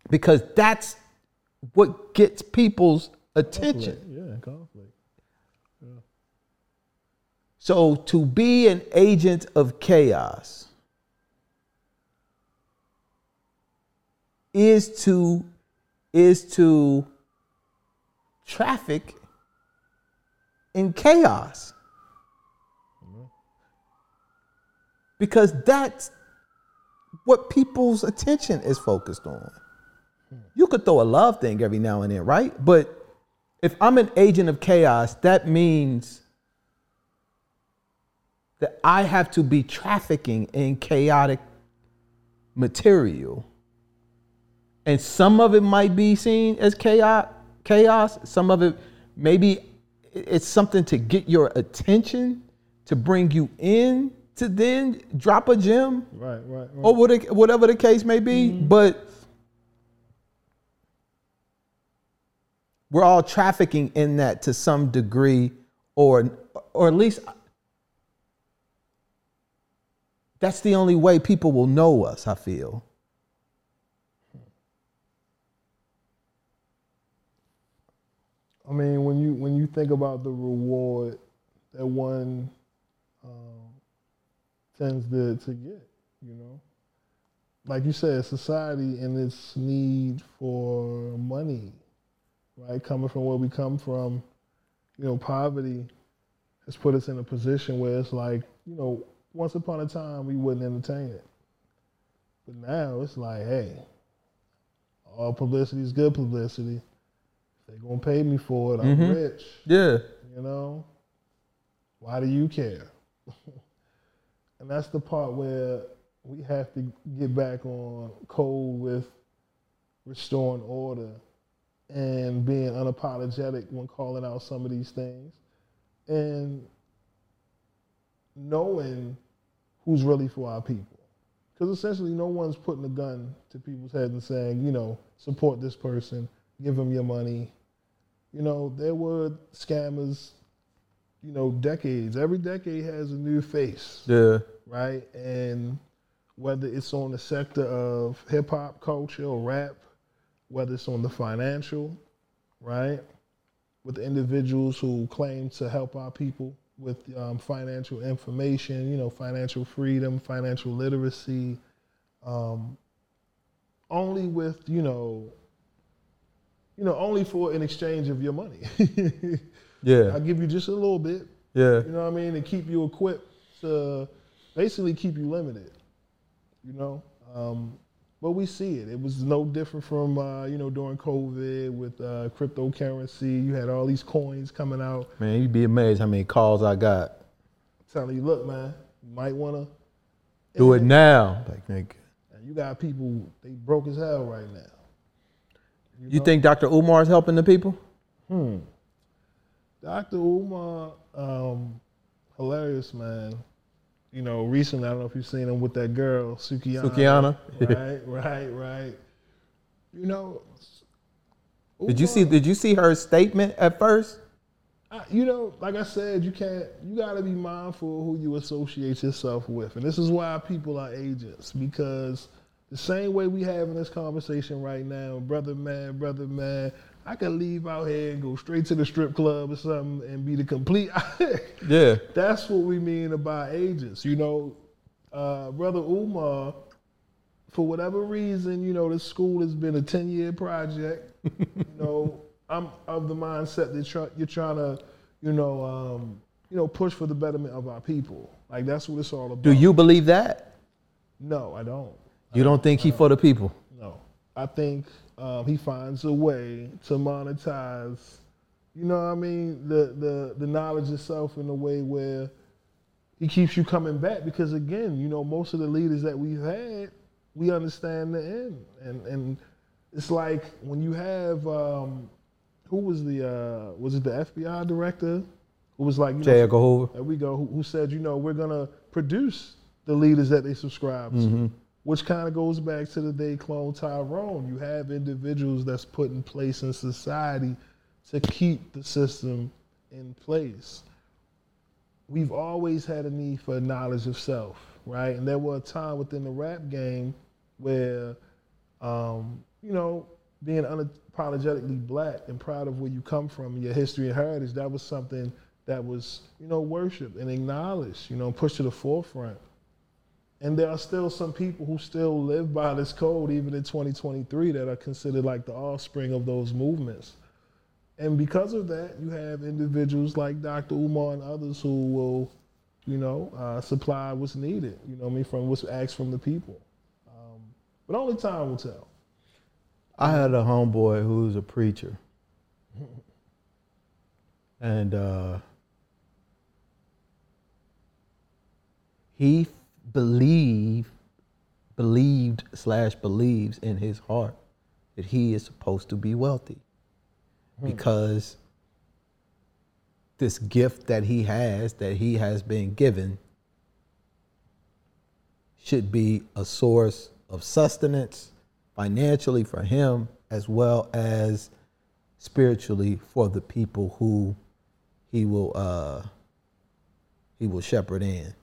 because that's what gets people's attention. Yeah, conflict. So to be an agent of chaos is to is to traffic in chaos. Because that's what people's attention is focused on. You could throw a love thing every now and then, right? But if I'm an agent of chaos, that means that I have to be trafficking in chaotic material. And some of it might be seen as chaos. Some of it maybe it's something to get your attention, to bring you in, to then drop a gem Right, right, right. or what- whatever the case may be. But we're all trafficking in that to some degree, or or at least that's the only way people will know us. I feel. I mean, when you when you think about the reward that one um, tends to, to get, you know, like you said, society and its need for money, right, coming from where we come from, you know, poverty has put us in a position where it's like, you know, once upon a time we wouldn't entertain it, but now it's like, hey, all publicity is good publicity. If they're gonna pay me for it, I'm Mhm. rich. Yeah. You know, why do you care? and that's the part where we have to get back on code with restoring order and being unapologetic when calling out some of these things and knowing who's really for our people. Because essentially, no one's putting a gun to people's heads and saying, you know, support this person, give them your money. You know, there were scammers, you know, decades. Every decade has a new face Yeah. right? And whether it's on the sector of hip hop culture or rap, whether it's on the financial, right? With individuals who claim to help our people with um, financial information, you know, financial freedom, financial literacy, um, only with, you know, you know, only for an exchange of your money. Yeah. I'll give you just a little bit, Yeah. you know what I mean, to keep you equipped to basically keep you limited. You know, um, but we see it. It was no different from uh, you know during COVID with uh, cryptocurrency. You had all these coins coming out, Man, you'd be amazed how many calls I got. telling you, look, man, you might want to Do it now. Like, nigga. And you got people they broke as hell right now. You think Dr. Umar is helping the people? Hmm. Dr. Umar, um, hilarious man. you know, recently I don't know if you've seen him with that girl Sukihana. Sukihana? Right, right, right. You know. Did you see? Did you see her statement at first? I- you know, like I said, you can't. You got to be mindful of who you associate yourself with, and this is why people are agents because the same way we having this conversation right now, brother man, brother man. I could leave out here and go straight to the strip club or something and be the complete. Yeah. That's what we mean about agents. You know, uh, brother Umar, for whatever reason, you know, this school has been a ten year project. you know, I'm of the mindset that try, you're trying to, you know, um, you know, push for the betterment of our people. Like that's what it's all about. Do you believe that? No, I don't. You don't think he for the people? No, I think um, he finds a way to monetize. You know, what I mean, the the the knowledge itself in a way where he keeps you coming back because again, you know, most of the leaders that we've had, we understand the end, and and it's like when you have um, who was the uh, was it the FBI director who was like you know, J. Edgar Hoover. there we go. Who, who said, you know, we're gonna produce the leaders that they subscribe to, which kind of goes back to the day clone Tyrone. You have individuals that's put in place in society to keep the system in place. We've always had a need for knowledge of self, right? And there was a time within the rap game where, um, you know, being unapologetically black and proud of where you come from, your history and heritage, that was something that was, you know, worshiped and acknowledged, you know, pushed to the forefront. And there are still some people who still live by this code, even in 2023, that are considered like the offspring of those movements. And because of that, you have individuals like Dr. Umar and others who will, you know, uh, supply what's needed, you know I mean, from what's asked from the people. Um, but only time will tell. I had a homeboy who was a preacher. And uh, he believed, believed slash believes in his heart that he is supposed to be wealthy. Because this gift that he has, that he has been given, should be a source of sustenance financially for him as well as spiritually for the people who he will uh, he will shepherd in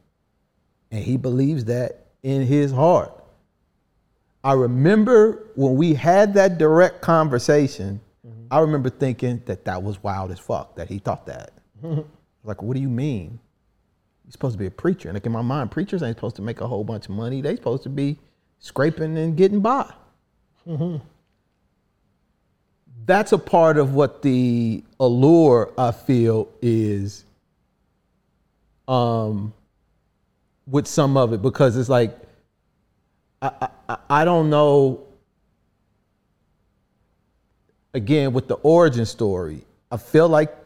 and he believes that in his heart i remember when we had that direct conversation i remember thinking that that was wild as fuck that he thought that like what do you mean you're supposed to be a preacher. And like in my mind, preachers ain't supposed to make a whole bunch of money. They supposed to be scraping and getting by. That's a part of what the allure I feel is um with some of it because it's like I I, I- don't know again with the origin story. I feel like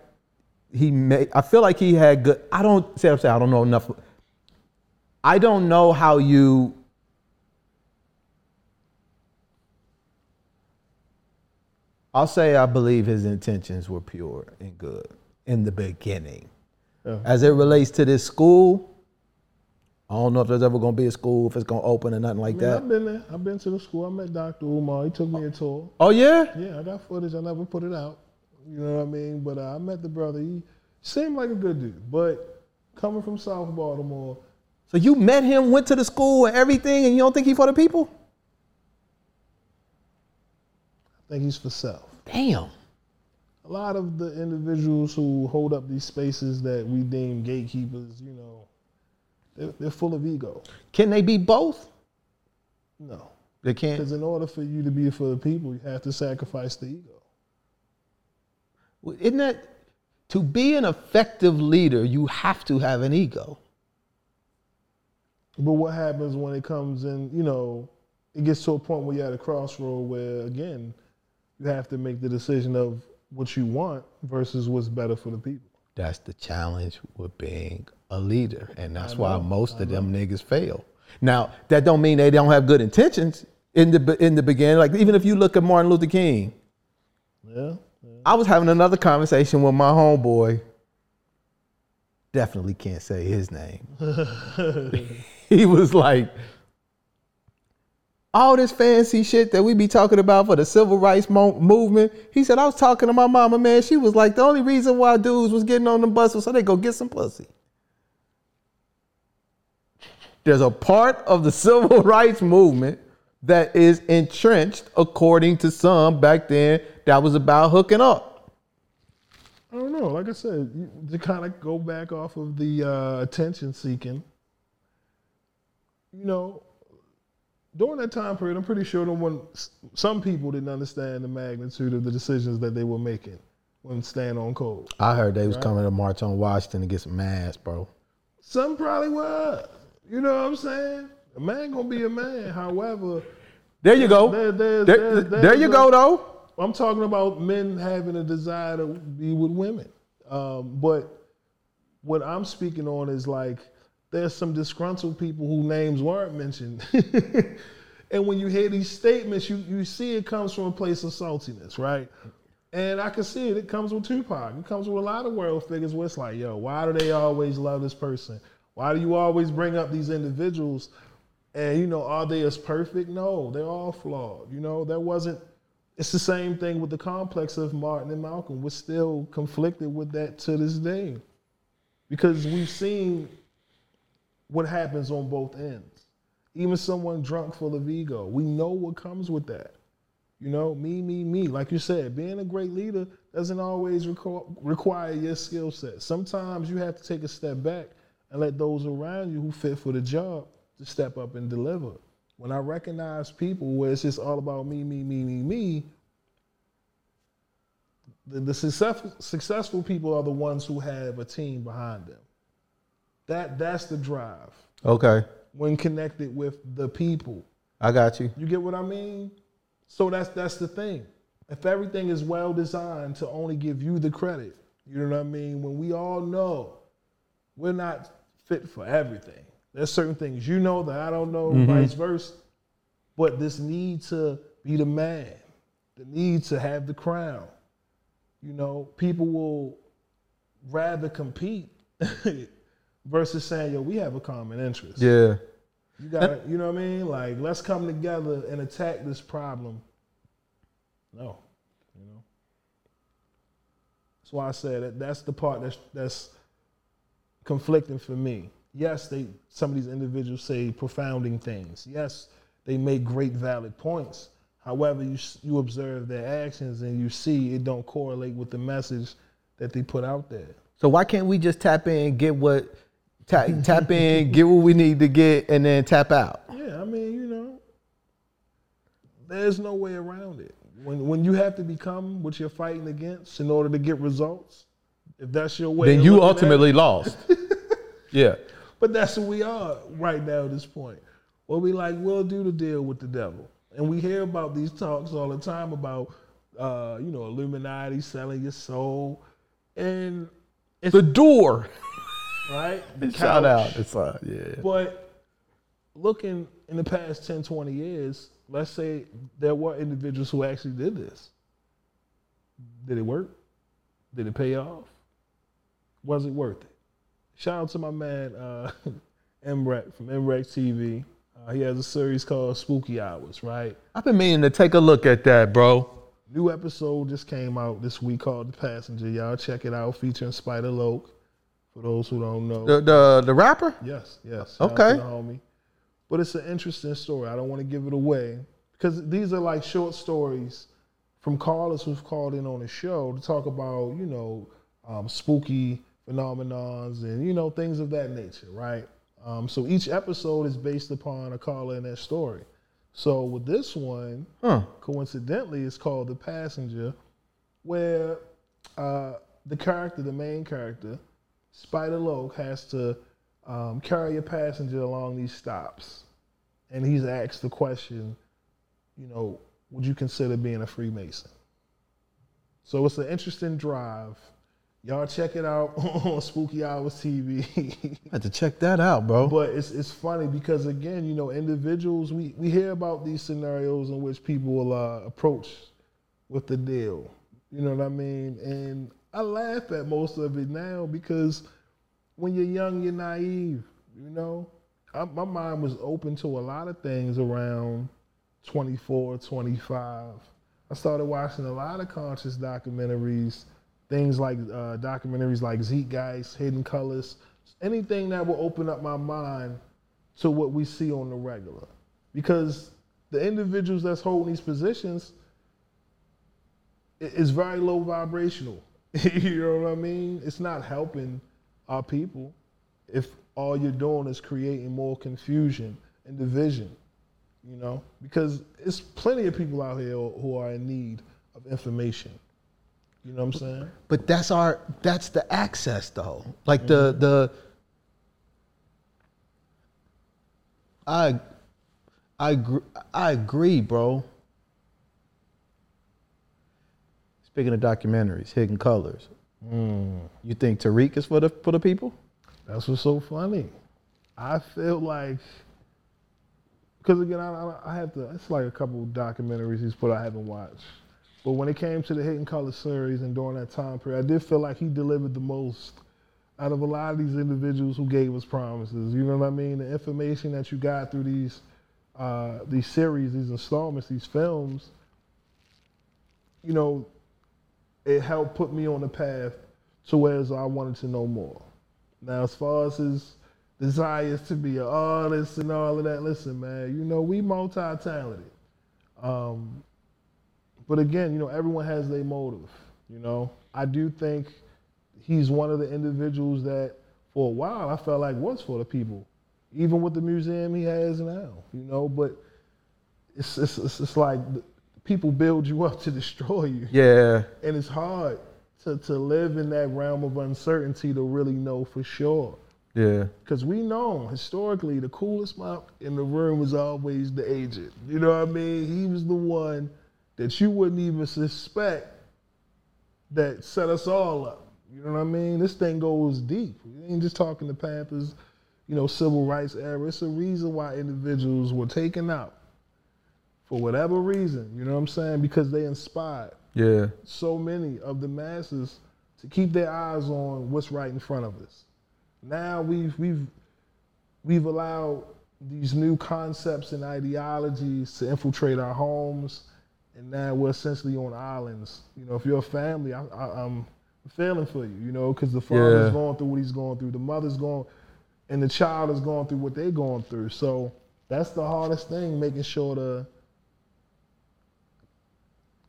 he made I feel like he had good I don't say I'm saying I don't know enough I don't know how you I'll say I believe his intentions were pure and good in the beginning. Yeah. As it relates to this school, I don't know if there's ever gonna be a school, if it's gonna open or nothing like I mean, that. I've been there. I've been to the school. I met Dr. Umar. He took me a tour. Oh yeah? Yeah, I got footage. I never put it out. You know what I mean? But uh, I met the brother. He seemed like a good dude. But coming from South Baltimore, So you met him, went to the school and everything, and you don't think he for the people? I think he's for self. Damn. A lot of the individuals who hold up these spaces that we deem gatekeepers, you know, they're, they're full of ego. Can they be both? No. They can't. Because in order for you to be for the people, you have to sacrifice the ego. Well, Isn't that to be an effective leader, you have to have an ego. But what happens when it comes in, you know, it gets to a point where you're at a crossroad where, again, you have to make the decision of what you want versus what's better for the people. That's the challenge with being a leader, and that's why most of them niggas fail. Now, that don't mean they don't have good intentions in the in the beginning. Like even if you look at Martin Luther King, Yeah. I was having another conversation with my homeboy, definitely can't say his name. he was like, all this fancy shit that we be talking about for the civil rights mo- movement. He said, I was talking to my mama, man. She was like, the only reason why dudes was getting on the bus was so they go get some pussy. There's a part of the civil rights movement that is entrenched, according to some back then, that was about hooking up. I don't know. Like I said, to kind of go back off of the uh, attention seeking, you know, during that time period, I'm pretty sure one, some people didn't understand the magnitude of the decisions that they were making when staying on code. I heard they was coming to march on Washington to get some masks, bro. Some probably were. You know what I'm saying? A man gonna be a man. However, There you go. There- there- There, there- you go, though. I'm talking about men having a desire to be with women. Um, but what I'm speaking on is like there's some disgruntled people whose names weren't mentioned. and when you hear these statements, you, you see it comes from a place of saltiness, right? And I can see it. It comes with Tupac. It comes with a lot of world figures where it's like, yo, why do they always love this person? Why do you always bring up these individuals? And you know, are they as perfect? No, they're all flawed. You know, there wasn't. It's the same thing with the complex of Martin and Malcolm. We're still conflicted with that to this day, because we've seen what happens on both ends. Even someone drunk full of ego, we know what comes with that. You know, me, me, me. Like you said, being a great leader doesn't always require your skill set. Sometimes you have to take a step back and let those around you who fit for the job to step up and deliver. When I recognize people where it's just all about me, me, me, me, me, the, the successful, successful people are the ones who have a team behind them. That that's the drive Okay, when connected with the people. I got you. You get what I mean? So that's that's the thing. If everything is well designed to only give you the credit, you know what I mean? When we all know we're not fit for everything. There's certain things you know that I don't know, mm-hmm. vice versa. But this need to be the man, the need to have the crown. You know, people will rather compete versus saying, yo, we have a common interest. Yeah. You got, you know what I mean? Like, let's come together and attack this problem. No, you know. That's why I said that that's the part that's that's conflicting for me. Yes, they some of these individuals say profounding things. Yes, they make great valid points. However, you you observe their actions and you see it don't correlate with the message that they put out there. So why can't we just tap in, get what, tap, tap in, get what we need to get, and then tap out? Yeah, I mean, you know, there's no way around it. When when you have to become what you're fighting against in order to get results, if that's your way, Then you ultimately lost. yeah. but that's who we are right now at this point. Well, we like we'll do the deal with the devil, and we hear about these talks all the time about, uh, you know, Illuminati selling your soul, and it's The door. right. The Shout out. It's uh, yeah. But looking in the past 10, 20 years, let's say there were individuals who actually did this. Did it work? Did it pay off? Was it worth it? Shout out to my man uh, Mrek from Mrek TV. Uh, he has a series called Spooky Hours, right? I've been meaning to take a look at that, bro. New episode just came out this week called The Passenger. Y'all check it out, featuring Spider Loc. For those who don't know, The the the rapper. Yes, yes. Shout Okay. homie. But it's an interesting story. I don't want to give it away because these are like short stories from callers who've called in on the show to talk about, you know, um, spooky phenomenons and, you know, things of that nature, right? Um, so each episode is based upon a caller and their story. So with this one, Huh. coincidentally, it's called The Passenger, where uh, the character, the main character, Spider Loc, has to um, carry a passenger along these stops. And he's asked the question, you know, would you consider being a Freemason? So it's an interesting drive. Y'all check it out on Spooky Hours TV. I had to check that out, bro. But it's it's funny because again, you know, individuals we we hear about these scenarios in which people will uh, approach with the deal. You know what I mean? And I laugh at most of it now because when you're young, you're naive. You know, I, my mind was open to a lot of things around 24, 25. I started watching a lot of conscious documentaries, things like uh, documentaries like Zeitgeist, Hidden Colors, anything that will open up my mind to what we see on the regular. Because the individuals that's holding these positions is very low vibrational. you know what I mean? It's not helping our people if all you're doing is creating more confusion and division. You know, because it's plenty of people out here who are in need of information. You know what I'm saying? But that's our that's the access though. Like the mm-hmm. the I I agree, I agree, bro. Speaking of documentaries, Hidden Colors. Mm. You think Tariq is for the for the people? That's what's so funny. I feel like, because again, I, I, I have to. It's like a couple documentaries he's put I haven't watched, but when it came to the Hidden Color series and during that time period, I did feel like he delivered the most out of a lot of these individuals who gave us promises. You know what I mean? The information that you got through these uh, these series, these installments, these films. You know, it helped put me on the path to where I wanted to know more. Now, as far as his desires to be an artist and all of that, listen, man, you know, we multi-talented. Um, but again, you know, everyone has their motive. You know, I do think he's one of the individuals that, for a while, I felt like was for the people, even with the museum he has now. You know, but it's it's it's, it's like the- people build you up to destroy you Yeah. and it's hard to, to live in that realm of uncertainty to really know for sure. Yeah. Because we know historically the coolest mop in the room was always the agent. You know what I mean? He was the one that you wouldn't even suspect that set us all up. You know what I mean? This thing goes deep. We ain't just talking the Panthers, you know, civil rights era. It's a reason why individuals were taken out for whatever reason. You know what I'm saying? Because they inspired Yeah. so many of the masses to keep their eyes on what's right in front of us. Now we've we've we've allowed these new concepts and ideologies to infiltrate our homes, and now we're essentially on islands. You know, if you're a family, I, I, I'm feeling for you. You know, because the father's Yeah. going through what he's going through, the mother's going, and the child is going through what they're going through. So that's the hardest thing, making sure to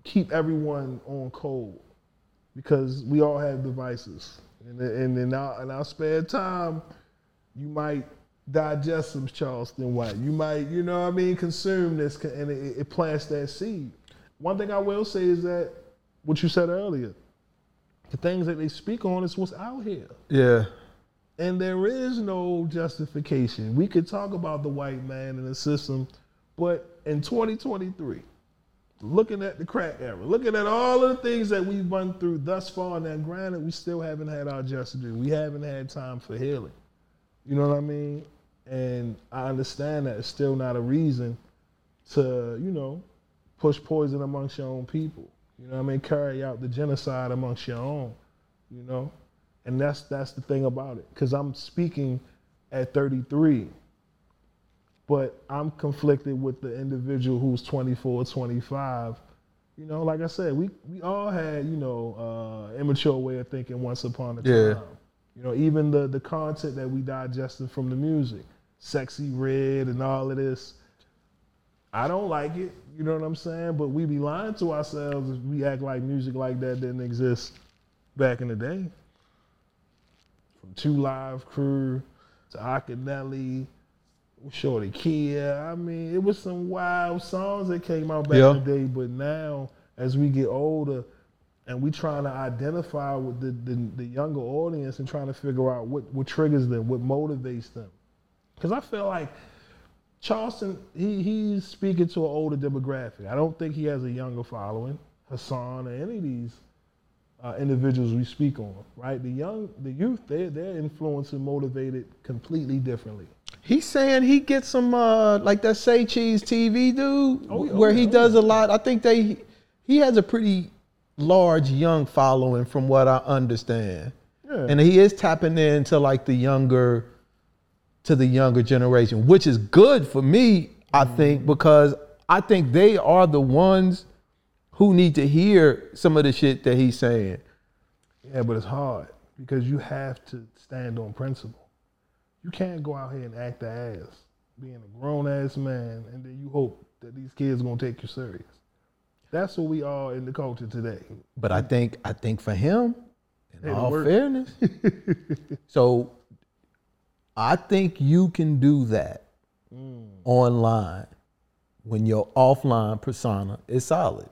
keep everyone on code because we all have devices. And, and in, our, in our spare time, you might digest some Charleston White. You might, you know what I mean, consume this and it, it plants that seed. One thing I will say is that what you said earlier, the things that they speak on is what's out here. Yeah. And there is no justification. We could talk about the white man and the system, but in 2023, looking at the crack era, looking at all of the things that we've run through thus far, now granted, we still haven't had our justice. We haven't had time for healing. You know what I mean? And I understand that it's still not a reason to, you know, push poison amongst your own people. You know what I mean? Carry out the genocide amongst your own, you know? And that's that's the thing about it. Cause I'm speaking at 33, but I'm conflicted with the individual who's 24, 25. You know, like I said, we we all had, you know, uh, immature way of thinking once upon a time. Yeah. You know, even the the content that we digested from the music, Sexyy Red and all of this. I don't like it, you know what I'm saying? But we be lying to ourselves if we act like music like that didn't exist back in the day. From Two Live Crew to Akinyele, Shorty Kia. I mean, it was some wild songs that came out back Yeah. in the day, but now as we get older and we trying to identify with the, the, the younger audience and trying to figure out what, what triggers them, what motivates them. Because I feel like Charleston, he, he's speaking to an older demographic. I don't think he has a younger following, Hassan or any of these uh, individuals we speak on, right? The young, the youth, they're, they're influenced and motivated completely differently. He's saying he gets some uh like that Say Cheese TV dude Oh, yeah, where oh, he yeah, oh, does a lot. I think they he has a pretty large young following from what I understand. Yeah. and he is tapping into like the younger, to the younger generation, which is good for me. I mm-hmm. think because I think they are the ones who need to hear some of the shit that he's saying. Yeah, but it's hard because you have to stand on principle. You can't go out here and act the ass, being a grown ass man, and then you hope that these kids gonna take you serious. That's what we are in the culture today. But I think I think for him, in it all fairness, so I think you can do that Mm. online when your offline persona is solid.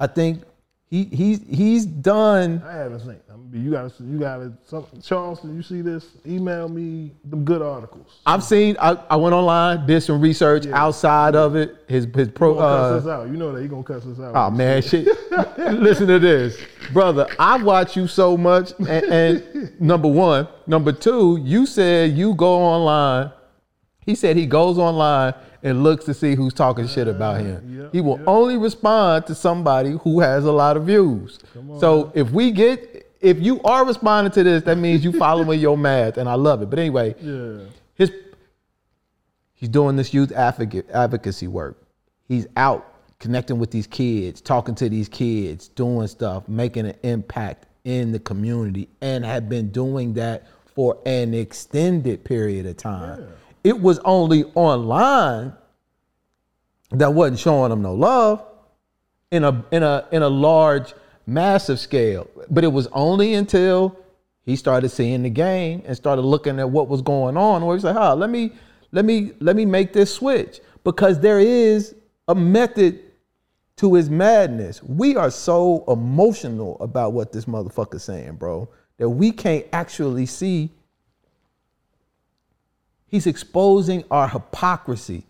I think he he's he's done. I haven't seen. I mean, you gotta, you gotta. Some, Charleston, you see this? Email me them good articles. I've seen. I, I went online, did some research outside of it. His his pro. gonna cuss Uh, us out. You know that he gonna cuss us out. Oh man, shit! Listen to this, brother. I watch you so much, and, and number one, number two, you said you go online. He said he goes online and looks to see who's talking shit about him. yep, he will yep. only respond to somebody who has a lot of views. so if we get, if you are responding to this, that means you following your math, and I love it. But anyway, Yeah. his he's doing this youth advocacy work. He's out connecting with these kids, talking to these kids, doing stuff, making an impact in the community, and have been doing that for an extended period of time. It was only online that wasn't showing him no love in a in a in a large massive scale. But it was only until he started seeing the game and started looking at what was going on where he's like huh let me let me let me make this switch. Because there is a method to his madness. We are so emotional about what this motherfucker's saying bro that we can't actually see he's exposing our hypocrisy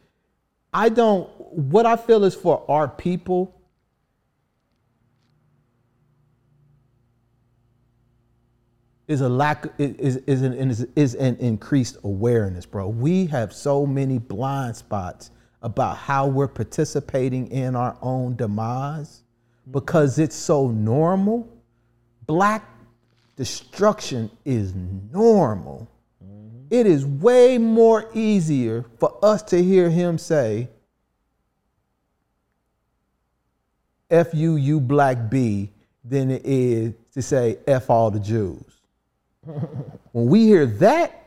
i don't what i feel is for our people is a lack is is an is, is an increased awareness, bro. We have so many blind spots about how we're participating in our own demise because it's so normal. Black destruction is normal. It is way more easier for us to hear him say, F you, you black B, than it is to say F all the Jews. when we hear that,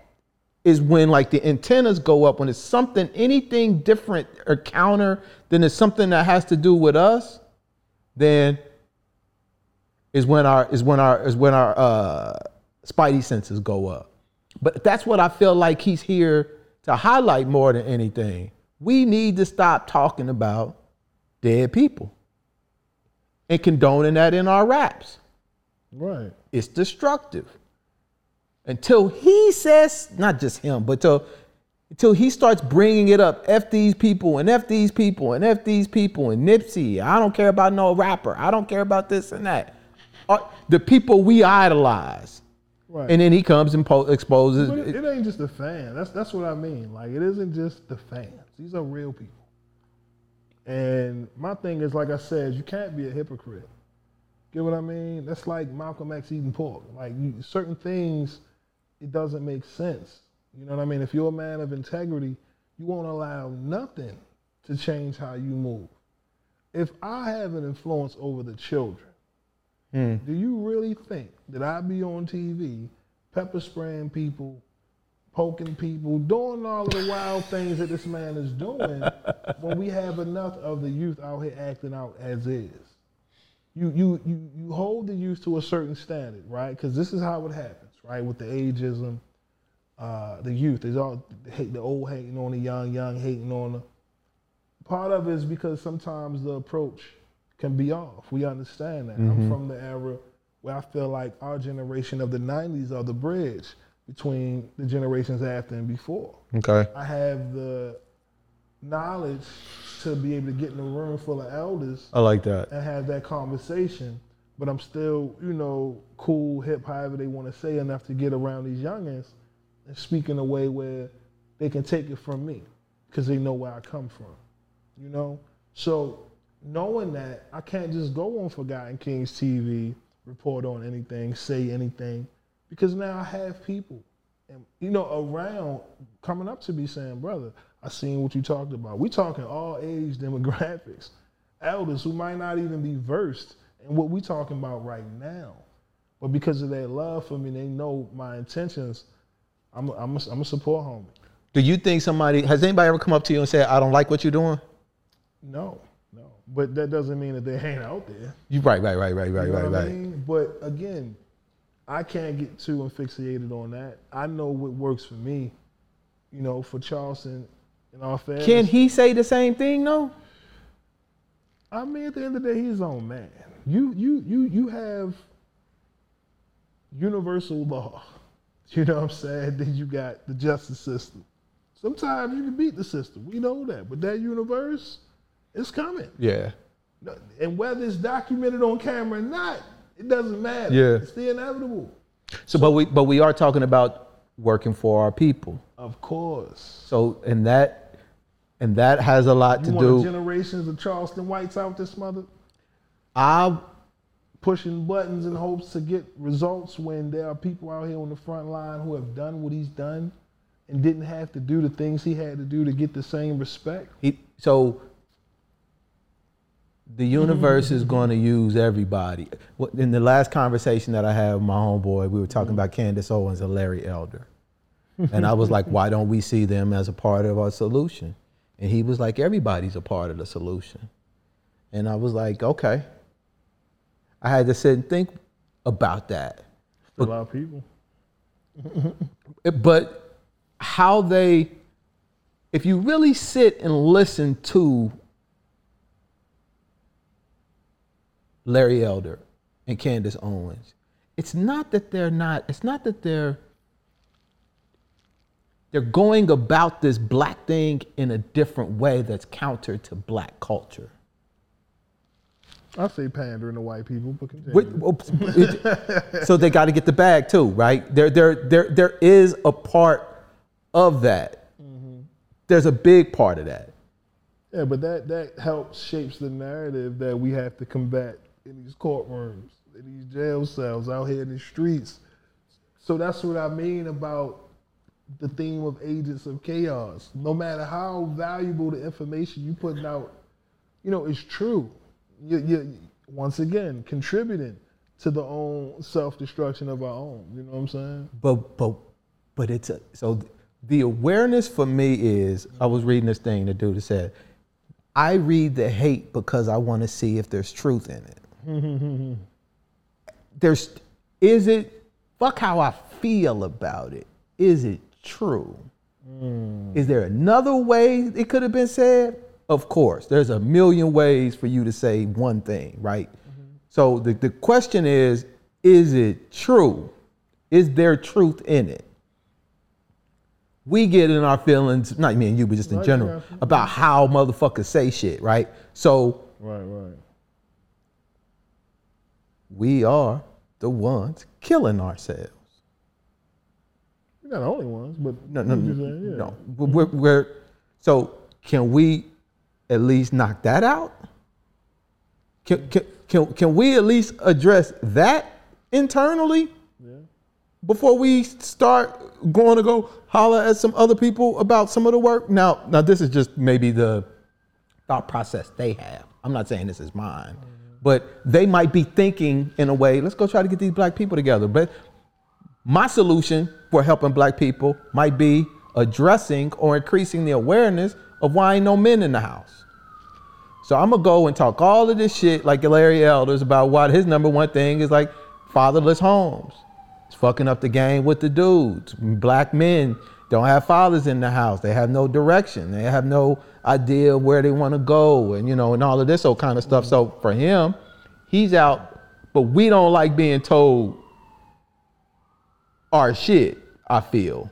is when like the antennas go up when it's something anything different or counter than it's something that has to do with us then is when our is when our is when our uh spidey senses go up but that's what i feel like he's here to highlight more than anything we need to stop talking about dead people and condoning that in our raps Right. it's destructive. Until he says, not just him, but till, until he starts bringing it up, F these people and F these people and F these people and Nipsey. I don't care about no rapper. I don't care about this and that. The people we idolize. Right. And then he comes and po- exposes. But it, it ain't just the fan. That's that's what I mean. Like it isn't just the fans. These are real people. And my thing is, like I said, you can't be a hypocrite. Get what I mean? That's like Malcolm X eating pork. Like you, certain things, it doesn't make sense. You know what I mean? If you're a man of integrity, you won't allow nothing to change how you move. If I have an influence over the children, do you really think that I'd be on TV pepper spraying people, poking people, doing all of the wild things that this man is doing when we have enough of the youth out here acting out as is? You you you you hold the youth to a certain standard, right? Because this is how it happens, right? With the ageism, uh, the youth is all hate the old hating on the young, young hating on the. Part of it is because sometimes the approach can be off. We understand that. I'm mm-hmm. from the era where I feel like our generation of the '90s are the bridge between the generations after and before. okay. I have the knowledge to be able to get in a room full of elders I like that. and have that conversation, but I'm still, you know, cool, hip, however they want to say enough to get around these youngins and speak in a way where they can take it from me because they know where I come from, you know? So knowing that, I can't just go on Forgotten Kings TV, report on anything, say anything, because now I have people, and you know, around coming up to me saying, "Brother, I seen what you talked about." We talking all age demographics, elders who might not even be versed in what we talking about right now, but because of their love for me, they know my intentions. I'm a, I'm a, I'm a support homie. Do you think somebody has anybody ever come up to you and said, "I don't like what you're doing"? No, no, but that doesn't mean that they ain't out there. You right, right, right, right, right, You know right, what I right. mean? But again, I can't get too asphyxiated on that. I know what works for me. You know, for Charleston, and all fairness. Can he say the same thing though? I mean, at the end of the day, he's on man. You, you, you, you have universal law. You know what I'm saying? Then you got the justice system. Sometimes you can beat the system. We know that, but that universe is coming. Yeah. And whether it's documented on camera or not, it doesn't matter. Yeah. It's the inevitable. So, but we but we are talking about working for our people. Of course. So, and that and that has a lot You to do. generations of Charleston whites out this mother I pushing buttons in hopes to get results when there are people out here on the front line who have done what he's done and didn't have to do the things he had to do to get the same respect. he, so the universe is mm-hmm. going to use everybody. In the last conversation that I had with my homeboy, we were talking mm-hmm. about Candace Owens and Larry Elder. And I was like, why don't we see them as a part of our solution? And he was like, everybody's a part of the solution. And I was like, okay. I had to sit and think about that. For a lot of people. But how they if you really sit and listen to Larry Elder and Candace Owens, it's not that they're not, it's not that they're they're going about this black thing in a different way that's counter to black culture. I say pandering to white people, but continue. Wait, well, it- so they got to get the bag too, right? There, there, there, there is a part of that. Mm-hmm. There's a big part of that. Yeah, but that that helps shapes the narrative that we have to combat in these courtrooms, in these jail cells, out here in the streets. So that's what I mean about the theme of agents of chaos. No matter how valuable the information you putting out, you know, is true. You, you once again contributing to the own self destruction of our own. You know what I'm saying? But, but, but it's a, so the awareness for me is I was reading this thing the dude said, I read the hate because I want to see if there's truth in it. there's, is it, fuck how I feel about it. Is it true? Hmm. Is there another way it could have been said? Of course, there's a million ways for you to say one thing, right? Mm-hmm. So the, the question is, is it true? Is there truth in it? We get in our feelings, not me and you, but just in Right, general, yeah. about how motherfuckers say shit, right? So Right, right. We are the ones killing ourselves. We're not the only ones, but No, no, no, saying, yeah. no. We're, we're, so can we at least knock that out? Can, can, can, can we at least address that internally Yeah. before we start going to go holler at some other people about some of the work? Now, now this is just maybe the thought process they have. I'm not saying this is mine, mm-hmm. But they might be thinking in a way, let's go try to get these black people together. But my solution for helping black people might be addressing or increasing the awareness of why ain't no men in the house. So I'm gonna go and talk all of this shit like Larry Elders about why his number one thing is like fatherless homes. It's fucking up the game with the dudes. Black men don't have fathers in the house. They have no direction. They have no idea where they want to go, and you know, and all of this old kind of stuff. So for him, he's out, but we don't like being told our shit. I feel.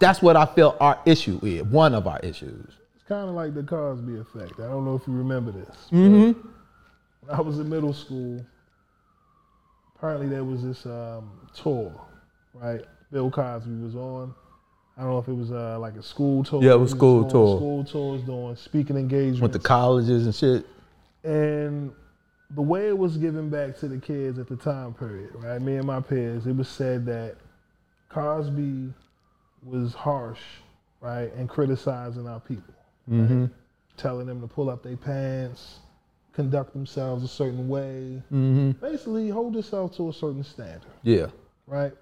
That's what I feel our issue is. One of our issues. It's kind of like the Cosby effect. I don't know if you remember this. Mm-hmm. When I was in middle school, apparently there was this um, tour, right? Bill Cosby was on. I don't know if it was uh, like a school tour. Yeah, it was school doing tour. School tours doing speaking engagements. Went to colleges and shit. and the way it was given back to the kids at the time period, right? Me and my peers, it was said that Cosby was harsh, right, and criticizing our people, Mm-hmm. telling them to pull up their pants, conduct themselves a certain way, Mm-hmm. basically hold yourself to a certain standard, Yeah. right?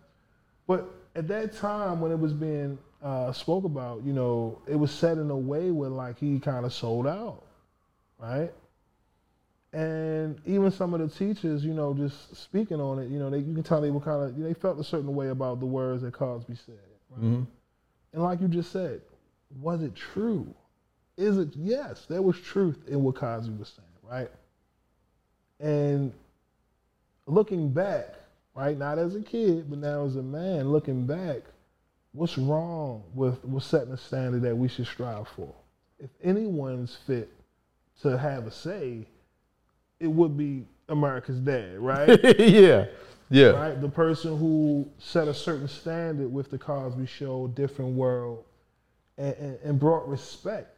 But at that time, when it was being uh, spoke about, you know, it was said in a way where like he kind of sold out, right? And even some of the teachers, you know, just speaking on it, you know, they, you can tell they were kind of they felt a certain way about the words that Cosby said. Right? Mm-hmm. And like you just said, was it true? Is it? Yes, there was truth in what Cosby was saying, right? And looking back, right, not as a kid, but now as a man, looking back, what's wrong with, with setting a standard that we should strive for? If anyone's fit to have a say, it would be America's dad, right? yeah. Yeah. right? The person who set a certain standard with the Cosby Show, different world, and, and, and brought respect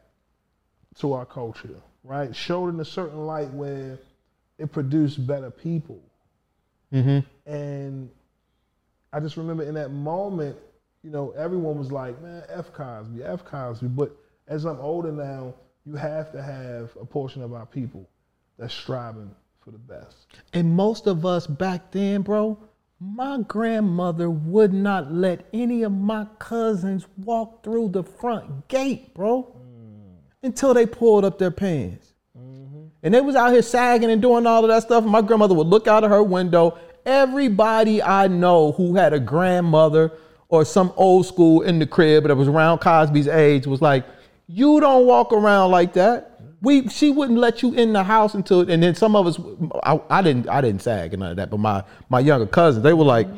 to our culture, right? Showed in a certain light where it produced better people. Mm-hmm. And I just remember in that moment, you know, everyone was like, man, F Cosby, F Cosby. But as I'm older now, you have to have a portion of our people that's striving for the best. And most of us back then, bro, my grandmother would not let any of my cousins walk through the front gate, bro, until they pulled up their pants. And they was out here sagging and doing all of that stuff. And my grandmother would look out of her window. Everybody I know who had a grandmother or some old school in the crib that was around Cosby's age was like, "You don't walk around like that." We she wouldn't let you in the house until and then some of us I, I didn't I didn't sag and none of that, but my my younger cousins they were like,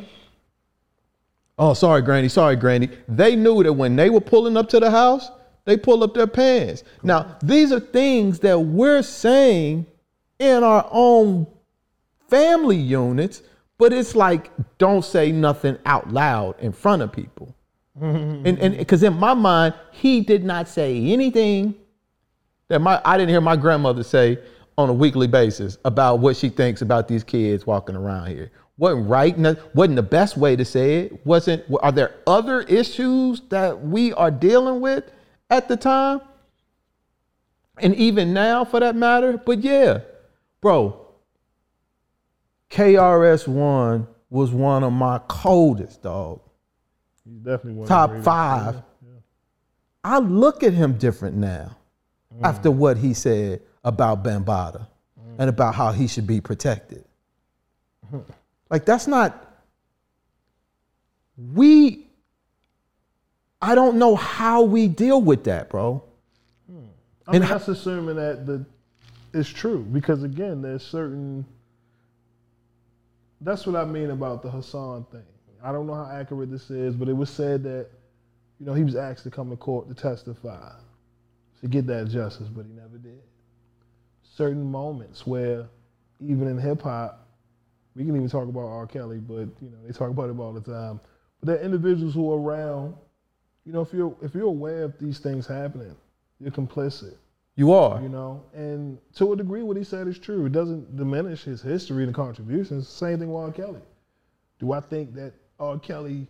"Oh, sorry, Granny, sorry, Granny." They knew that when they were pulling up to the house, they pull up their pants. Now these are things that we're saying in our own family units, but it's like don't say nothing out loud in front of people. and and because in my mind, he did not say anything that my I didn't hear my grandmother say on a weekly basis about what she thinks about these kids walking around here. Wasn't right, wasn't the best way to say it. Wasn't are there other issues that we are dealing with at the time? And even now for that matter. But yeah, bro, KRS1 was one of my coldest, dog. He's definitely one Top five. I look at him different now mm. after what he said about Bambaataa mm. and about how he should be protected. Like that's not we I don't know how we deal with that, bro. Hmm. I mean, And ho- that's assuming that the it's true because again, there's certain. That's what I mean about the Hassan thing. I don't know how accurate this is, but it was said that, you know, he was asked to come to court to testify to get that justice, but he never did. Certain moments where, even in hip hop, we can even talk about R. Kelly, but you know they talk about him all the time. But there are individuals who are around. You know, if you're if you're aware of these things happening, you're complicit You are. you know. And to a degree, what he said is true. It doesn't diminish his history and contributions. Same thing with R. Kelly. Do I think that R. Kelly,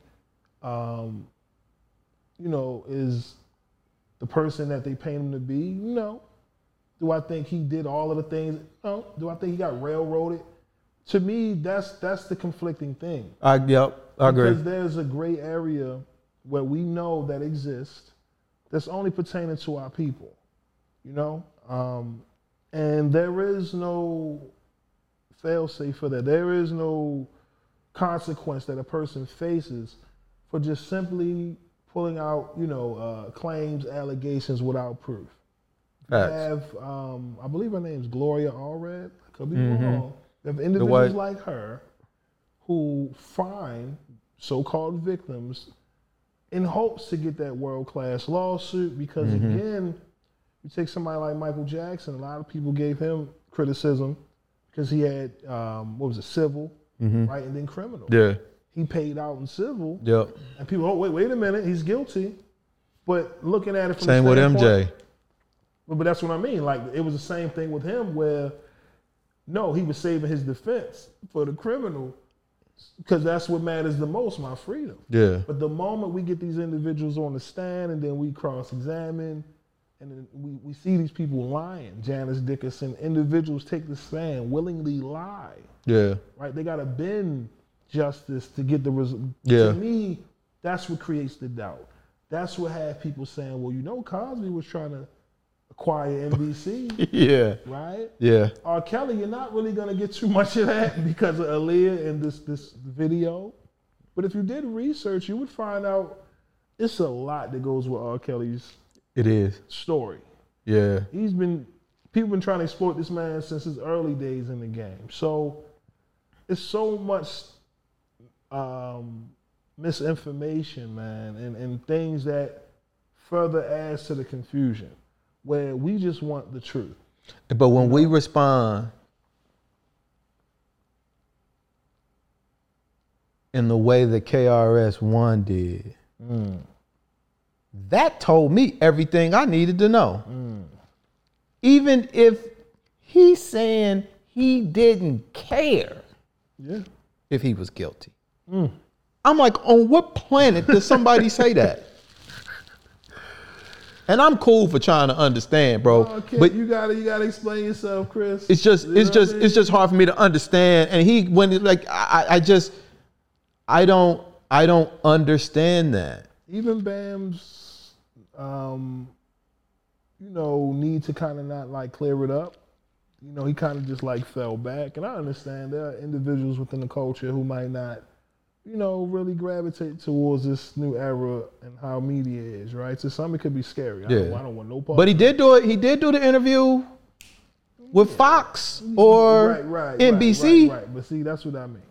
um, you know, is the person that they paint him to be? No. Do I think he did all of the things? No. Do I think he got railroaded? To me, that's that's the conflicting thing. I yep, I agree. Because there's a gray area where we know that exists that's only pertaining to our people, you know? Um, and there is no fail safe for that. There is no consequence that a person faces for just simply pulling out, you know, uh, claims, allegations without proof. Facts. have, um, I believe her name's Gloria Allred. I could be Mhm. wrong. You have individuals like her who find so-called victims in hopes to get that world-class lawsuit because Mhm. again you take somebody like michael jackson a lot of people gave him criticism because he had um, what was it civil Mhm. right and then criminal Yeah. he paid out in civil Yep. and people oh wait wait a minute he's guilty but looking at it from the Same the with MJ. but, but that's what I mean. Like it was the same thing with him, where No, he was saving his defense for the criminal because that's what matters the most, my freedom. Yeah. But the moment we get these individuals on the stand and then we cross examine and then we, we see these people lying, Janice Dickinson, individuals take the stand, willingly lie, Yeah. right? They got to bend justice to get the result. Yeah. To me, that's what creates the doubt. That's what had people saying, well, you know, Cosby was trying to acquire NBC, Yeah. right? Yeah. R. Kelly, you're not really gonna get too much of that because of Aaliyah and this this video. But if you did research, you would find out it's a lot that goes with R. Kelly's It is. story. Yeah. He's been people been trying to exploit this man since his early days in the game. So it's so much um, misinformation, man, and, and things that further adds to the confusion. Where we just want the truth. But when we respond in the way that KRS One did, mm. that told me everything I needed to know. Mm. Even if he's saying he didn't care Yeah. if he was guilty. Mm. I'm like, on what planet does somebody say that? And I'm cool for trying to understand, bro. Okay, but you gotta you gotta explain yourself, Chris. it's just You it's just I it's just hard for me to understand and he when like I, I just i don't i don't understand that even Bam's, um, you know, need to kind of not like clear it up. You know, he kind of just like fell back, and I understand there are individuals within the culture who might not, you know, really gravitate towards this new era and how media is, right? To some, it could be scary. I, don't, Yeah. I don't want no part. but he did do it he did do the interview with fox or right, right, nbc Right, right, right. But see, that's what I mean.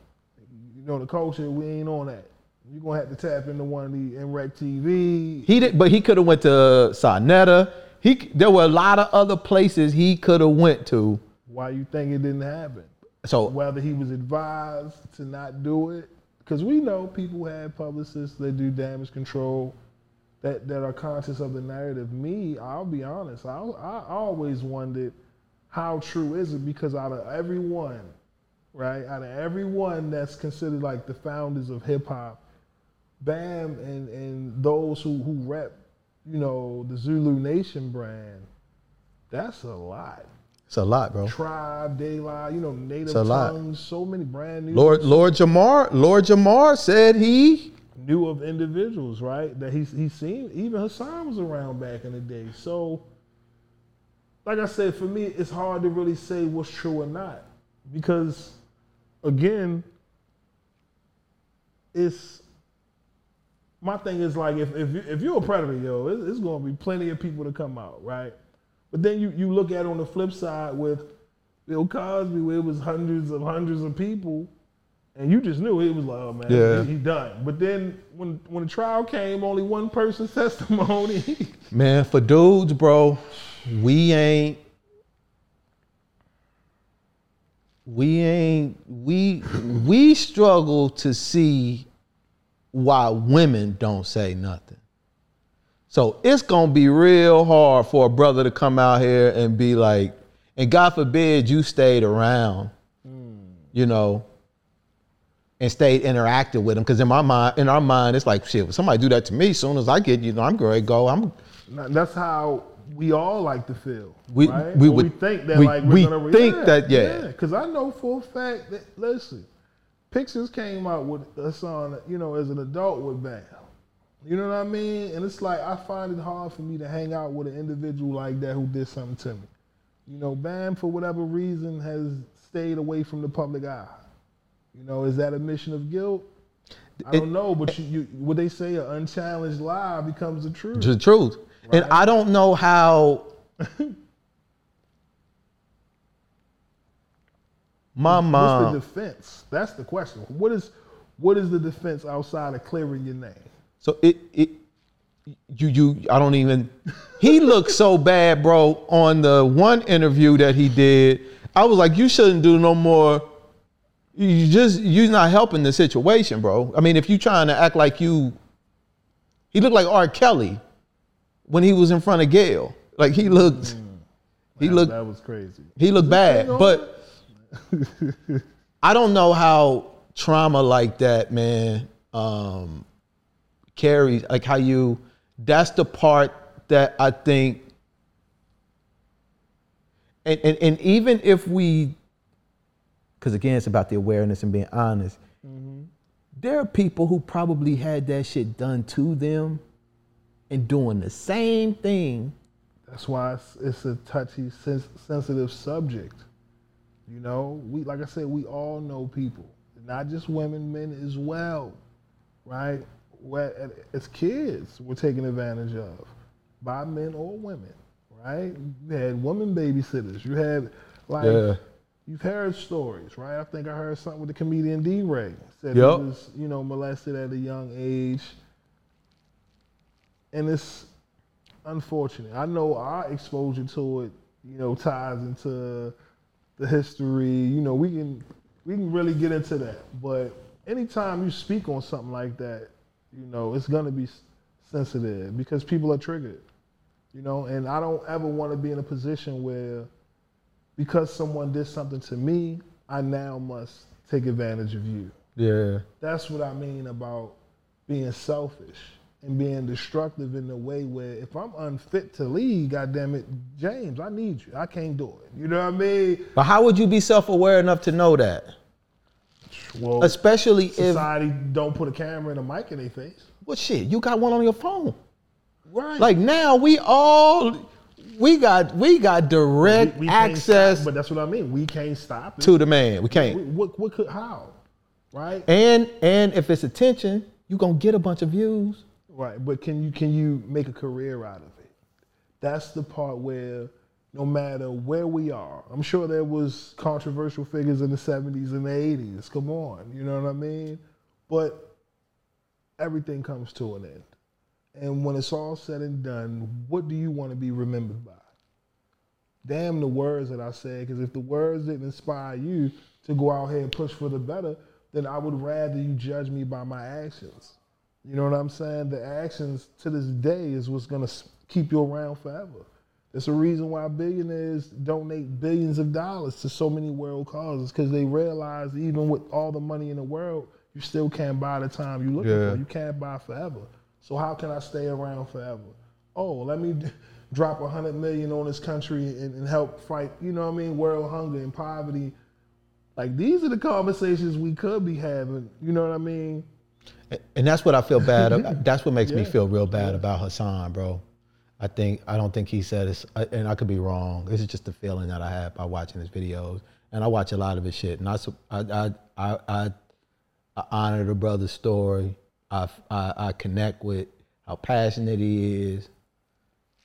You know, the culture, we ain't on that. You're gonna have to tap into one of the NREC TV. he did but he could have went to sonetta he there were a lot of other places he could have went to Why you think it didn't happen? so Whether he was advised to not do it, because we know people have publicists that do damage control, that that are conscious of the narrative. Me, I'll be honest, I I always wondered how true is it because out of everyone, right, out of everyone that's considered like the founders of hip hop, Bam and and those who who rep, you know, the Zulu Nation brand, that's a lot. It's a lot bro Tribe, Daylight, you know, native It's a lot. tongues, so many brand new lord lord jamar lord jamar said he knew of individuals, right? That he's he's seen. Even Hassan was around back in the day. So, like I said, for me, it's hard to really say what's true or not because, again, it's my thing is like if if you, if you're a predator, yo, it's, it's going to be plenty of people to come out, right? But then you you look at it on the flip side with Bill Cosby, where it was hundreds of hundreds of people. And you just knew it was like, oh man, Yeah. he, he done. But then when when the trial came, only one person's testimony. Man, for dudes, bro, we ain't we ain't we we struggle to see why women don't say nothing. So it's gonna be real hard for a brother to come out here and be like, and God forbid you stayed around, you know, and stayed interactive with him. Because in my mind, in our mind, it's like, shit, if somebody do that to me, as soon as I get, you know, I'm going to go. I'm That's how we all like to feel. We- right? we would- think that we- like we're we gonna think that, yeah. Because I know for a fact that listen, Pixels came out with a song, you know, as an adult with Bam. You know what I mean? And it's like I find it hard for me to hang out with an individual like that who did something to me. You know, Bam for whatever reason has stayed away from the public eye. You know, is that a mission of guilt? I It- don't know, but you, you what they say, an unchallenged lie becomes the truth. the truth. And I don't know how my What's the defense? That's the question. What is what is the defense outside of clearing your name? So it it you you I don't even he looked so bad, bro, on the one interview that he did. I was like, you shouldn't do no more. You just you're not helping the situation, bro. I mean, if you trying to act like you he looked like R. Kelly when he was in front of Gayle. Like he looked he That- looked that was crazy. he looked bad. But I don't know how trauma like that, man, um, carries like how you. That's the part that I think, and and, and even if we, because again, it's about the awareness and being honest. Mm-hmm. There are people who probably had that shit done to them, and doing the same thing. That's why it's, it's a touchy, sens- sensitive subject. You know, we like I said, we all know people, not just women, men as well, right? Where as kids, we're taken advantage of by men or women, right? You had women babysitters. You had like Yeah. you've heard stories, right? I think I heard something with the comedian DeRay said Yup. he was, you know, molested at a young age, and it's unfortunate. I know our exposure to it, you know, ties into the history. You know, we can we can really get into that. But anytime you speak on something like that, you know, it's gonna be sensitive because people are triggered. You know, and I don't ever want to be in a position where because someone did something to me, I now must take advantage of you. Yeah. That's what I mean about being selfish and being destructive in the way where if I'm unfit to lead, goddamn it, James, I need you. I can't do it. You know what I mean? But how would you be self-aware enough to know that? Well, Especially if society don't put a camera and a mic in their face. well shit, you got one on your phone. Right. Like now we all we got we got direct can't access stop, but that's what I mean. We can't stop it. to the man. We can't. We- what, what could, how? Right? And and if it's attention, you are gonna get a bunch of views. Right, but can you can you make a career out of it? That's the part where no matter where we are, I'm sure there was controversial figures in the 70s and the 80s. Come on, you know what I mean? But everything comes to an end. And when it's all said and done, what do you want to be remembered by? Damn the words that I said, because if the words didn't inspire you to go out here and push for the better, then I would rather you judge me by my actions. You know what I'm saying? The actions to this day is what's gonna keep you around forever. There's a reason why billionaires donate billions of dollars to so many world causes because they realize even with all the money in the world, you still can't buy the time you're looking Yeah. for. You can't buy forever. So how can I stay around forever? Oh, let me d- drop a hundred million on this country and, and help fight. You know what I mean? World hunger and poverty. Like these are the conversations we could be having. You know what I mean? And that's what I feel bad. that's what makes me feel real bad about Hassan, bro. I think I don't think he said it, and I could be wrong. This is just the feeling that I have by watching his videos, and I watch a lot of his shit. And I I I I, I, honor the brother's story. I, I I connect with how passionate he is.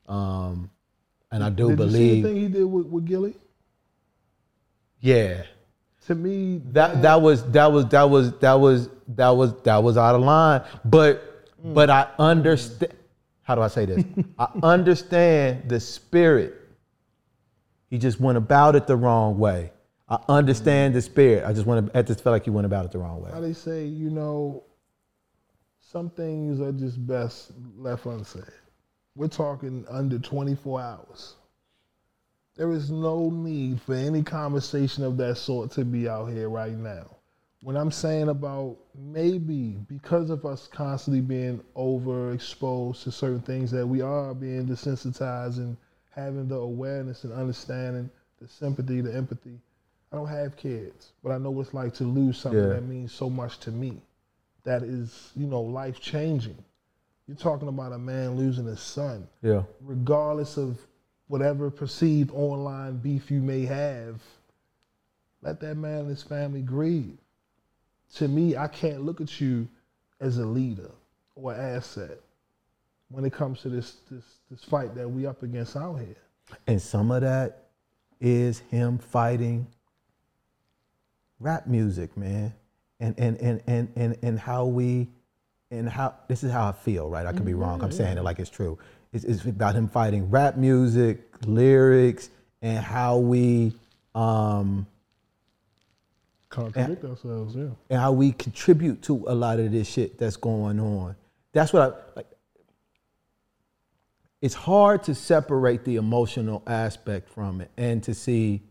Um, and I do Did believe, you see the thing he did with, with Gillie? yeah, To me, that that was that was that was that was that was that was out of line. But but I understand. How do I say this? I understand the spirit. He just went about it the wrong way. I understand the spirit. I just want to. I just felt like he went about it the wrong way. how they say, you know, some things are just best left unsaid. We're talking under 24 hours. There is no need for any conversation of that sort to be out here right now. When I'm saying about maybe because of us constantly being overexposed to certain things that we are being desensitized and having the awareness and understanding, the sympathy, the empathy. I don't have kids, but I know what it's like to lose something Yeah. that means so much to me. That is, you know, life changing. You're talking about a man losing his son Yeah. regardless of whatever perceived online beef you may have, let that man and his family grieve. To me, I can't look at you as a leader or asset when it comes to this this this fight that we up against out here. And some of that is him fighting rap music, man. And and and and and, and how we and how this is how I feel, right? I could be wrong. I'm saying it like it's true. It's, it's about him fighting rap music, lyrics, and how we um contradict and, ourselves, yeah. And how we contribute to a lot of this shit that's going on. That's what I like. It's hard to separate the emotional aspect from it and to see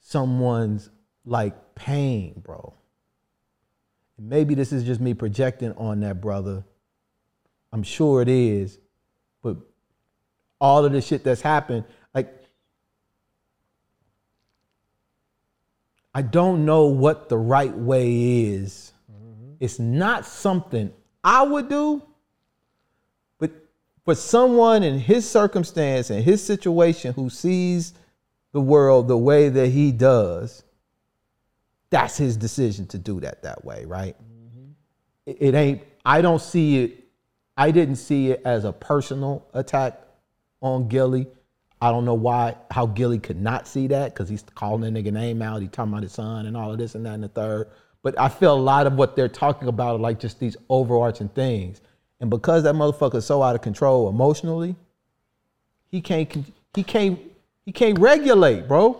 someone's like pain, bro. Maybe this is just me projecting on that brother. I'm sure it is, but all of the shit that's happened like I don't know what the right way is. Mm-hmm. It's not something I would do, but for someone in his circumstance and his situation who sees the world the way that he does, that's his decision to do that that way, right? Mm-hmm. It, it ain't, I don't see it, I didn't see it as a personal attack on Gillie. I don't know why, how Gillie could not see that because he's calling the nigga name out. He talking about his son and all of this and that and the third. But I feel a lot of what they're talking about are like just these overarching things. And because that motherfucker's so out of control emotionally, he can't, he can't, he can't regulate, bro.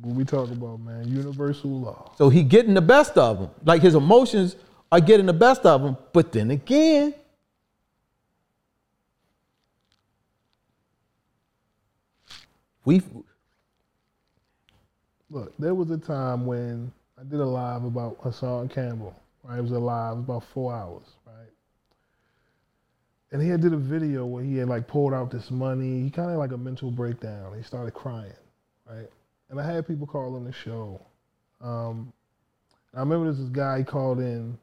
What we talk about, man, universal law. So he getting the best of him. Like his emotions are getting the best of him. But then again, we Look, there was a time when I did a live about Hassan Campbell. Right, it was a live, it was about four hours, right? And he had did a video where he had like pulled out this money. He kind of like a mental breakdown. He started crying, right? And I had people call on the show. Um, I remember there was this guy he called in,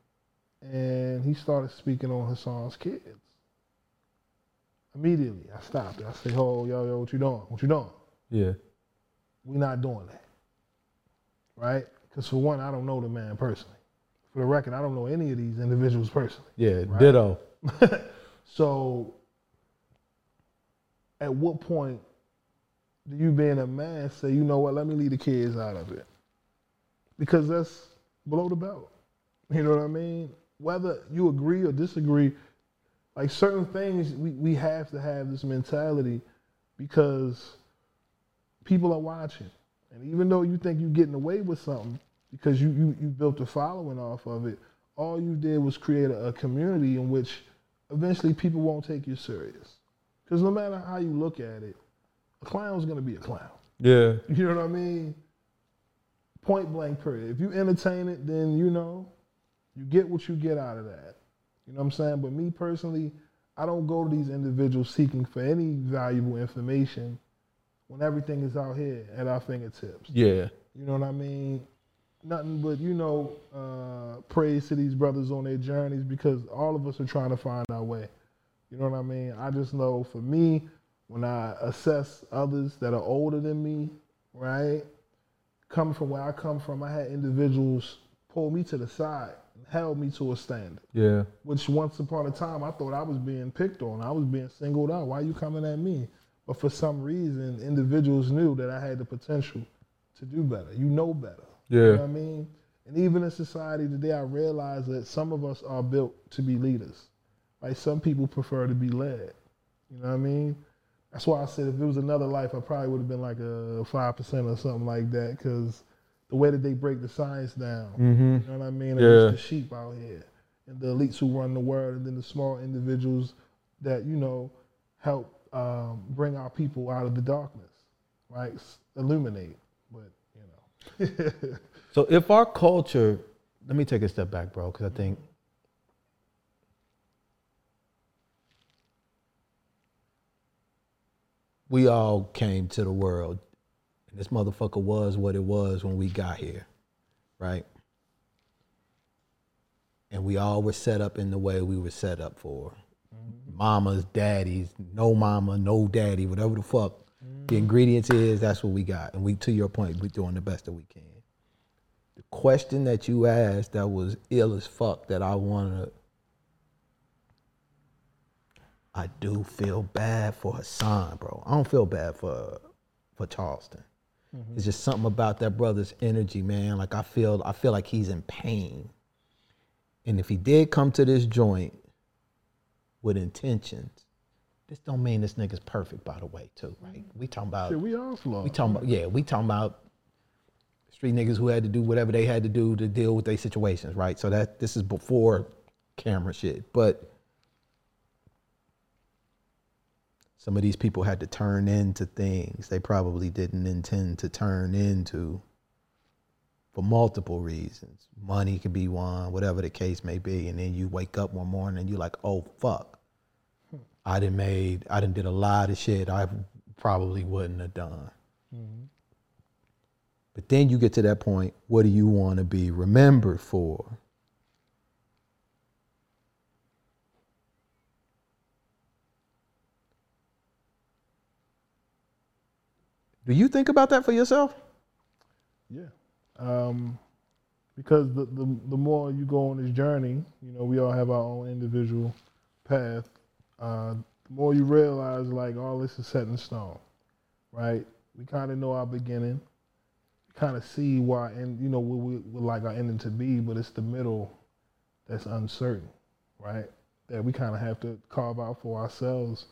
and he started speaking on Hassan's kids. Immediately, I stopped. I said, "Oh, yo, yo, what you doing? What you doing? Yeah We're not doing that. Right? Because for one, I don't know the man personally. For the record, I don't know any of these individuals personally. yeah ditto. So at what point do you being a man say, you know what, let me leave the kids out of it? Because that's below the belt. You know what I mean? Whether you agree or disagree, like certain things we, we have to have this mentality because people are watching. And even though you think you're getting away with something because you, you, you built a following off of it, all you did was create a, a community in which eventually people won't take you serious. Because no matter how you look at it, a clown's going to be a clown. Yeah. You know what I mean? Point blank, period. If you entertain it, then you know, you get what you get out of that. You know what I'm saying? But me personally, I don't go to these individuals seeking for any valuable information when everything is out here at our fingertips. Yeah. You know what I mean? Nothing but, you know, uh, praise to these brothers on their journeys because all of us are trying to find our way. You know what I mean? I just know for me, when I assess others that are older than me, right? Coming from where I come from, I had individuals pull me to the side and held me to a standard. Yeah. Which once upon a time I thought I was being picked on. I was being singled out. Why are you coming at me? But for some reason, individuals knew that I had the potential to do better. You know better. You know Yeah. what I mean? And even in society today, I realize that some of us are built to be leaders. Like some people prefer to be led. You know what I mean? That's why I said if it was another life, I probably would have been like a five percent or something like that. Because the way that they break the science down, Mm-hmm. you know what I mean? Yeah. Against the sheep out here, and the elites who run the world, and then the small individuals that you know help um, bring our people out of the darkness, right? Illuminate, but you know. So if our culture, let me take a step back, bro, because I think we all came to the world, and this motherfucker was what it was when we got here, right? And we all were set up in the way we were set up for. Mamas, daddies, no mama, no daddy, whatever the fuck the ingredients is, that's what we got. And we, to your point, we're doing the best that we can the question that you asked that was ill as fuck that I wanna I do feel bad for Hassan, bro. I don't feel bad for for Charleston. Mm-hmm. It's just something about that brother's energy, man. Like I feel I feel like he's in pain. And if he did come to this joint with intentions, this don't mean this nigga's perfect, by the way, too, right? Mm. We talking about Shit, we all flawed. we talking about yeah, we talking about street niggas who had to do whatever they had to do to deal with their situations, right? So that this is before camera shit. But some of these people had to turn into things they probably didn't intend to turn into for multiple reasons. Money could be one, whatever the case may be. And then you wake up one morning and you're like, oh fuck. I done made I done did a lot of shit I probably wouldn't have done. But then you get to that point, what do you want to be remembered for? Do you think about that for yourself? Yeah. Um, because the, the the more you go on this journey, you know, we all have our own individual path. Uh, the more you realize, like, all this is set in stone, right? We kind of know our beginning, kind of see why, and you know, what we would like our ending to be, but it's the middle that's uncertain, right? That we kind of have to carve out for ourselves.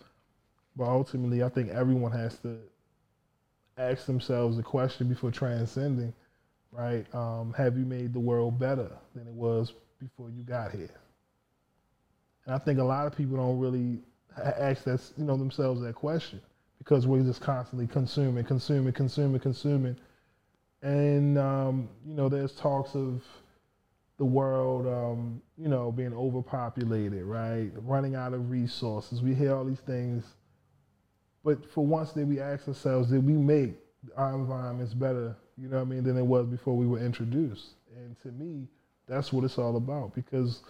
But ultimately, I think everyone has to ask themselves the question before transcending, right? Um, have you made the world better than it was before you got here? And I think a lot of people don't really ask that, you know, themselves that question because we're just constantly consuming, consuming, consuming, consuming. And, um, you know, there's talks of the world, um, you know, being overpopulated, right? Running out of resources. We hear all these things. But for once, did we ask ourselves, did we make our environments better, you know what I mean, than it was before we were introduced? And to me, that's what it's all about because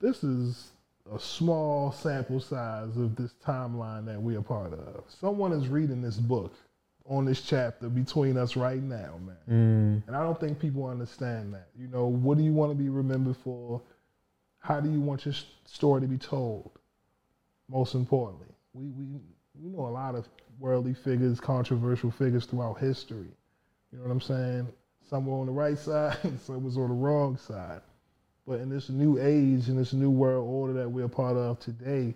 this is a small sample size of this timeline that we're part of. Someone is reading this book on this chapter between us right now, man. Mm. And I don't think people understand that. You know, what do you want to be remembered for? How do you want your story to be told? Most importantly, we, we, we know a lot of worldly figures, controversial figures throughout history. You know what I'm saying? Some were on the right side, some was on the wrong side. But in this new age, in this new world order that we're a part of today,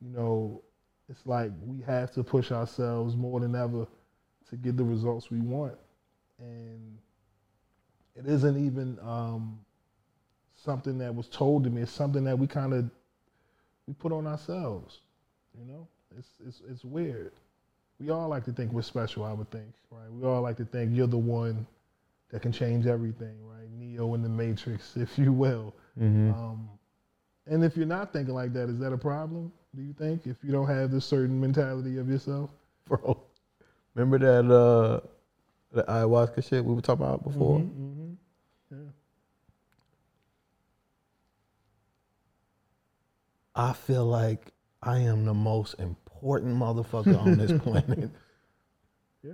you know, it's like we have to push ourselves more than ever to get the results we want. And it isn't even um, something that was told to me. It's something that we kind of we put on ourselves. You know, it's it's it's weird. We all like to think we're special. I would think, right? We all like to think you're the one that can change everything, right? Neo in the Matrix, if you will. Um, and if you're not thinking like that, is that a problem? Do you think if you don't have this certain mentality of yourself? Bro, remember that uh the ayahuasca shit we were talking about before? Mm-hmm. Yeah. I feel like I am the most important motherfucker on this planet Yeah.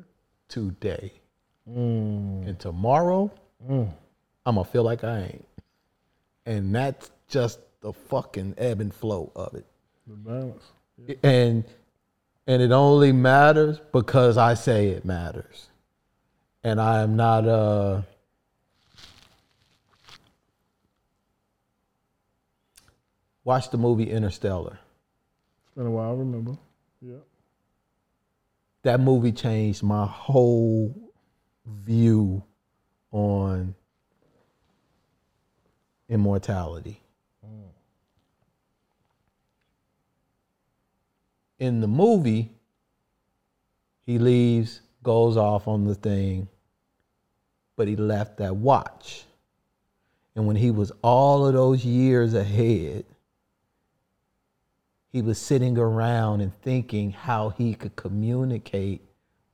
today. Mm. And tomorrow, Mm. I'm gonna feel like I ain't. And that's just the fucking ebb and flow of it. The balance. And and it only matters because I say it matters. And I am not uh watch the movie Interstellar. It's been a while. I remember. Yeah. that movie changed my whole view on immortality. In the movie, he leaves, goes off on the thing, but he left that watch. And when he was all of those years ahead, he was sitting around and thinking how he could communicate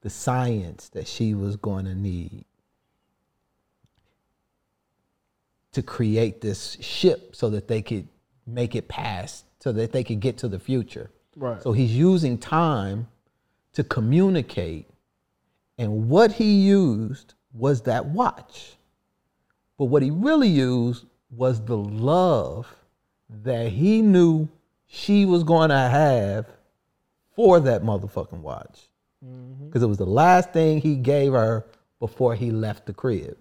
the science that she was going to need to create this ship so that they could make it past so that they could get to the future Right. so he's using time to communicate and what he used was that watch but what he really used was the love that he knew she was going to have for that motherfucking watch. Mm-hmm. Because it was the last thing he gave her before he left the crib.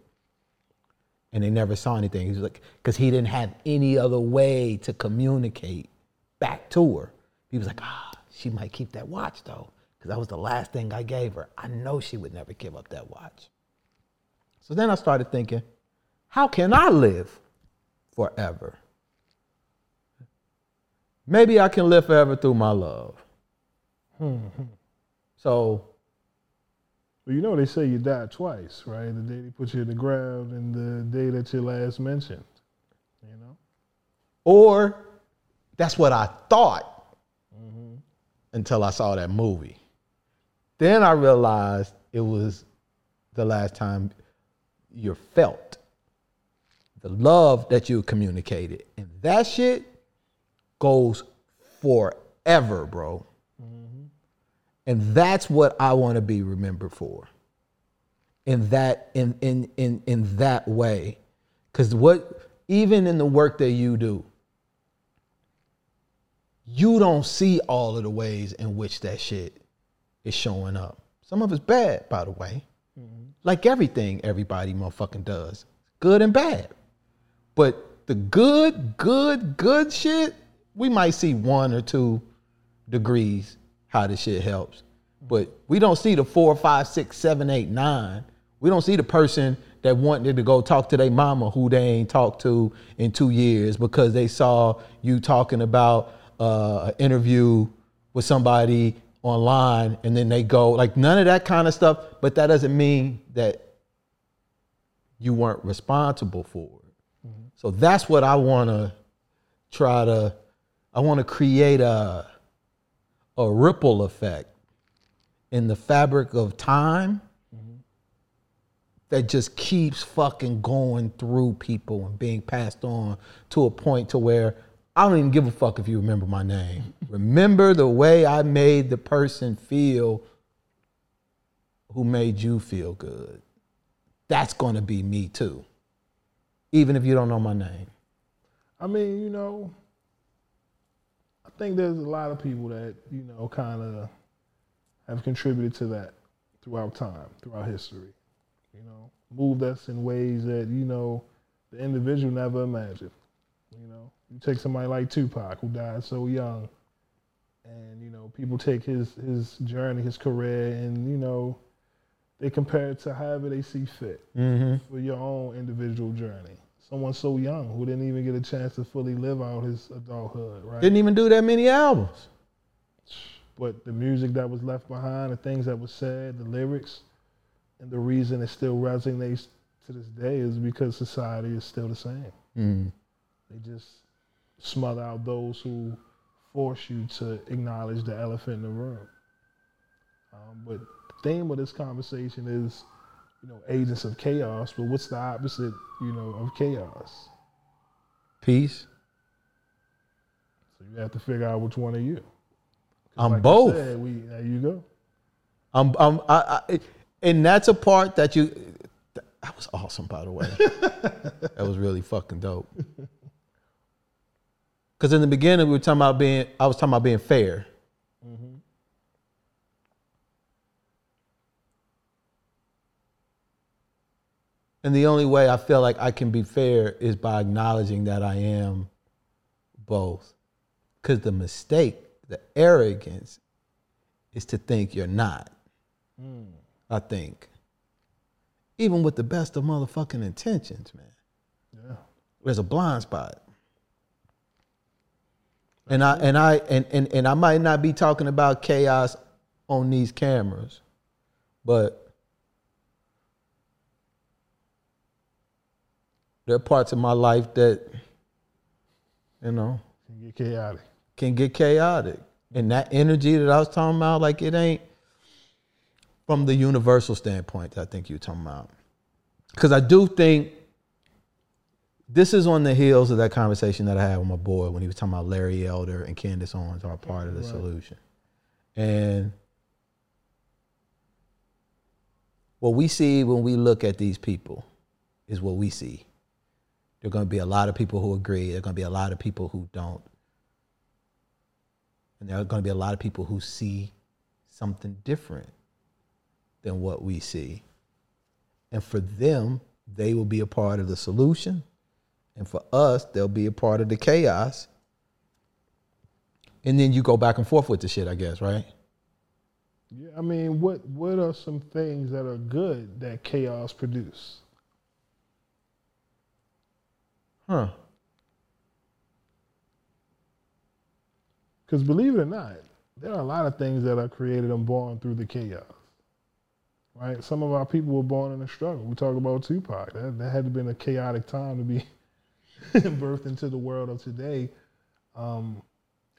And they never saw anything. He was like, because he didn't have any other way to communicate back to her. He was like, ah, she might keep that watch though, because that was the last thing I gave her. I know she would never give up that watch. So then I started thinking, how can I live forever? Maybe I can live forever through my love. Hmm, hmm. So Well, you know they say you died twice, right? The day they put you in the ground and the day that you last mentioned. You know. Or that's what I thought mm-hmm. until I saw that movie. Then I realized it was the last time you're felt. The love that you communicated. And that shit goes forever, bro. Mm-hmm. And that's what I want to be remembered for. In that in in in in that way. Cause what even in the work that you do, you don't see all of the ways in which that shit is showing up. Some of it's bad, by the way. Mm-hmm. Like everything everybody motherfucking does. Good and bad. But the good, good, good shit, we might see one or two degrees how this shit helps. But we don't see the four, five, six, seven, eight, nine. We don't see the person that wanted to go talk to their mama who they ain't talked to in two years because they saw you talking about uh, an interview with somebody online and then they go like none of that kind of stuff. But that doesn't mean that you weren't responsible for it. So that's what I want to try to. I want to create a a ripple effect in the fabric of time that just keeps fucking going through people and being passed on to a point to where I don't even give a fuck if you remember my name. remember the way I made the person feel who made you feel good. That's going to be me too. Even if you don't know my name. I mean, you know, think there's a lot of people that, you know, kind of have contributed to that throughout time, throughout history. You know, moved us in ways that, you know, the individual never imagined. You know, you take somebody like Tupac who died so young and, you know, people take his his journey, his career and, you know, they compare it to however they see fit Mm-hmm. for your own individual journey. Someone so young who didn't even get a chance to fully live out his adulthood, right? Didn't even do that many albums. but the music that was left behind, the things that were said, the lyrics, and the reason it still resonates to this day is because society is still the same. Mm. They just smother out those who force you to acknowledge the elephant in the room. Um, but the theme of this conversation is, you know, agents of chaos. But what's the opposite, you know, of chaos? Peace. So you have to figure out which one are you. I'm like both. said, we, there you go. I'm, I'm, I, I, and that's a part that you. That was awesome, by the way. that was really fucking dope. Because in the beginning, we were talking about being. I was talking about being fair. Mm-hmm. And the only way I feel like I can be fair is by acknowledging that I am both. Because the mistake, the arrogance, is to think you're not. I think. Even with the best of motherfucking intentions, man. Yeah. There's a blind spot. And I and I and, and, and I might not be talking about chaos on these cameras, but there are parts of my life that, you know, Can get chaotic. can get chaotic. And that energy that I was talking about, like it ain't from the universal standpoint I think you're talking about. Because I do think this is on the heels of that conversation that I had with my boy when he was talking about Larry Elder and Candace Owens are part of the Right. solution. And what we see when we look at these people is what we see. There are going to be a lot of people who agree. There are going to be a lot of people who don't. And there are going to be a lot of people who see something different than what we see. And for them, they will be a part of the solution. And for us, they'll be a part of the chaos. And then you go back and forth with the shit, I guess, right? Yeah, I mean, what what are some things that are good that chaos produce? Huh. Because believe it or not, there are a lot of things that are created and born through the chaos. Right? Some of our people were born in a struggle. We talk about Tupac. That, that had to been a chaotic time to be birthed into the world of today. Um,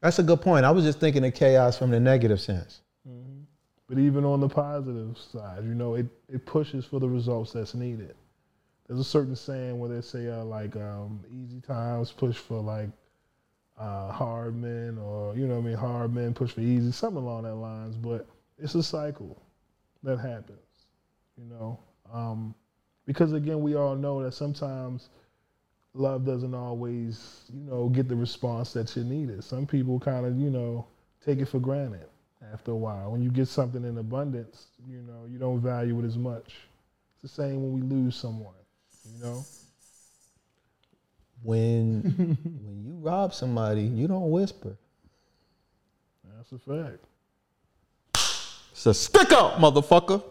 That's a good point. I was just thinking of chaos from the negative sense. but even on the positive side, you know, it, it pushes for the results that's needed. There's a certain saying where they say uh, like um, easy times push for like uh, hard men, or you know, what I mean, hard men push for easy, something along that lines. But it's a cycle that happens, you know, um, because again, we all know that sometimes love doesn't always, you know, get the response that you needed. Some people kind of, you know, take it for granted after a while. When you get something in abundance, you know, you don't value it as much. It's the same when we lose someone, you know. When when you rob somebody, you don't whisper. That's a fact. It's a stick up, motherfucker.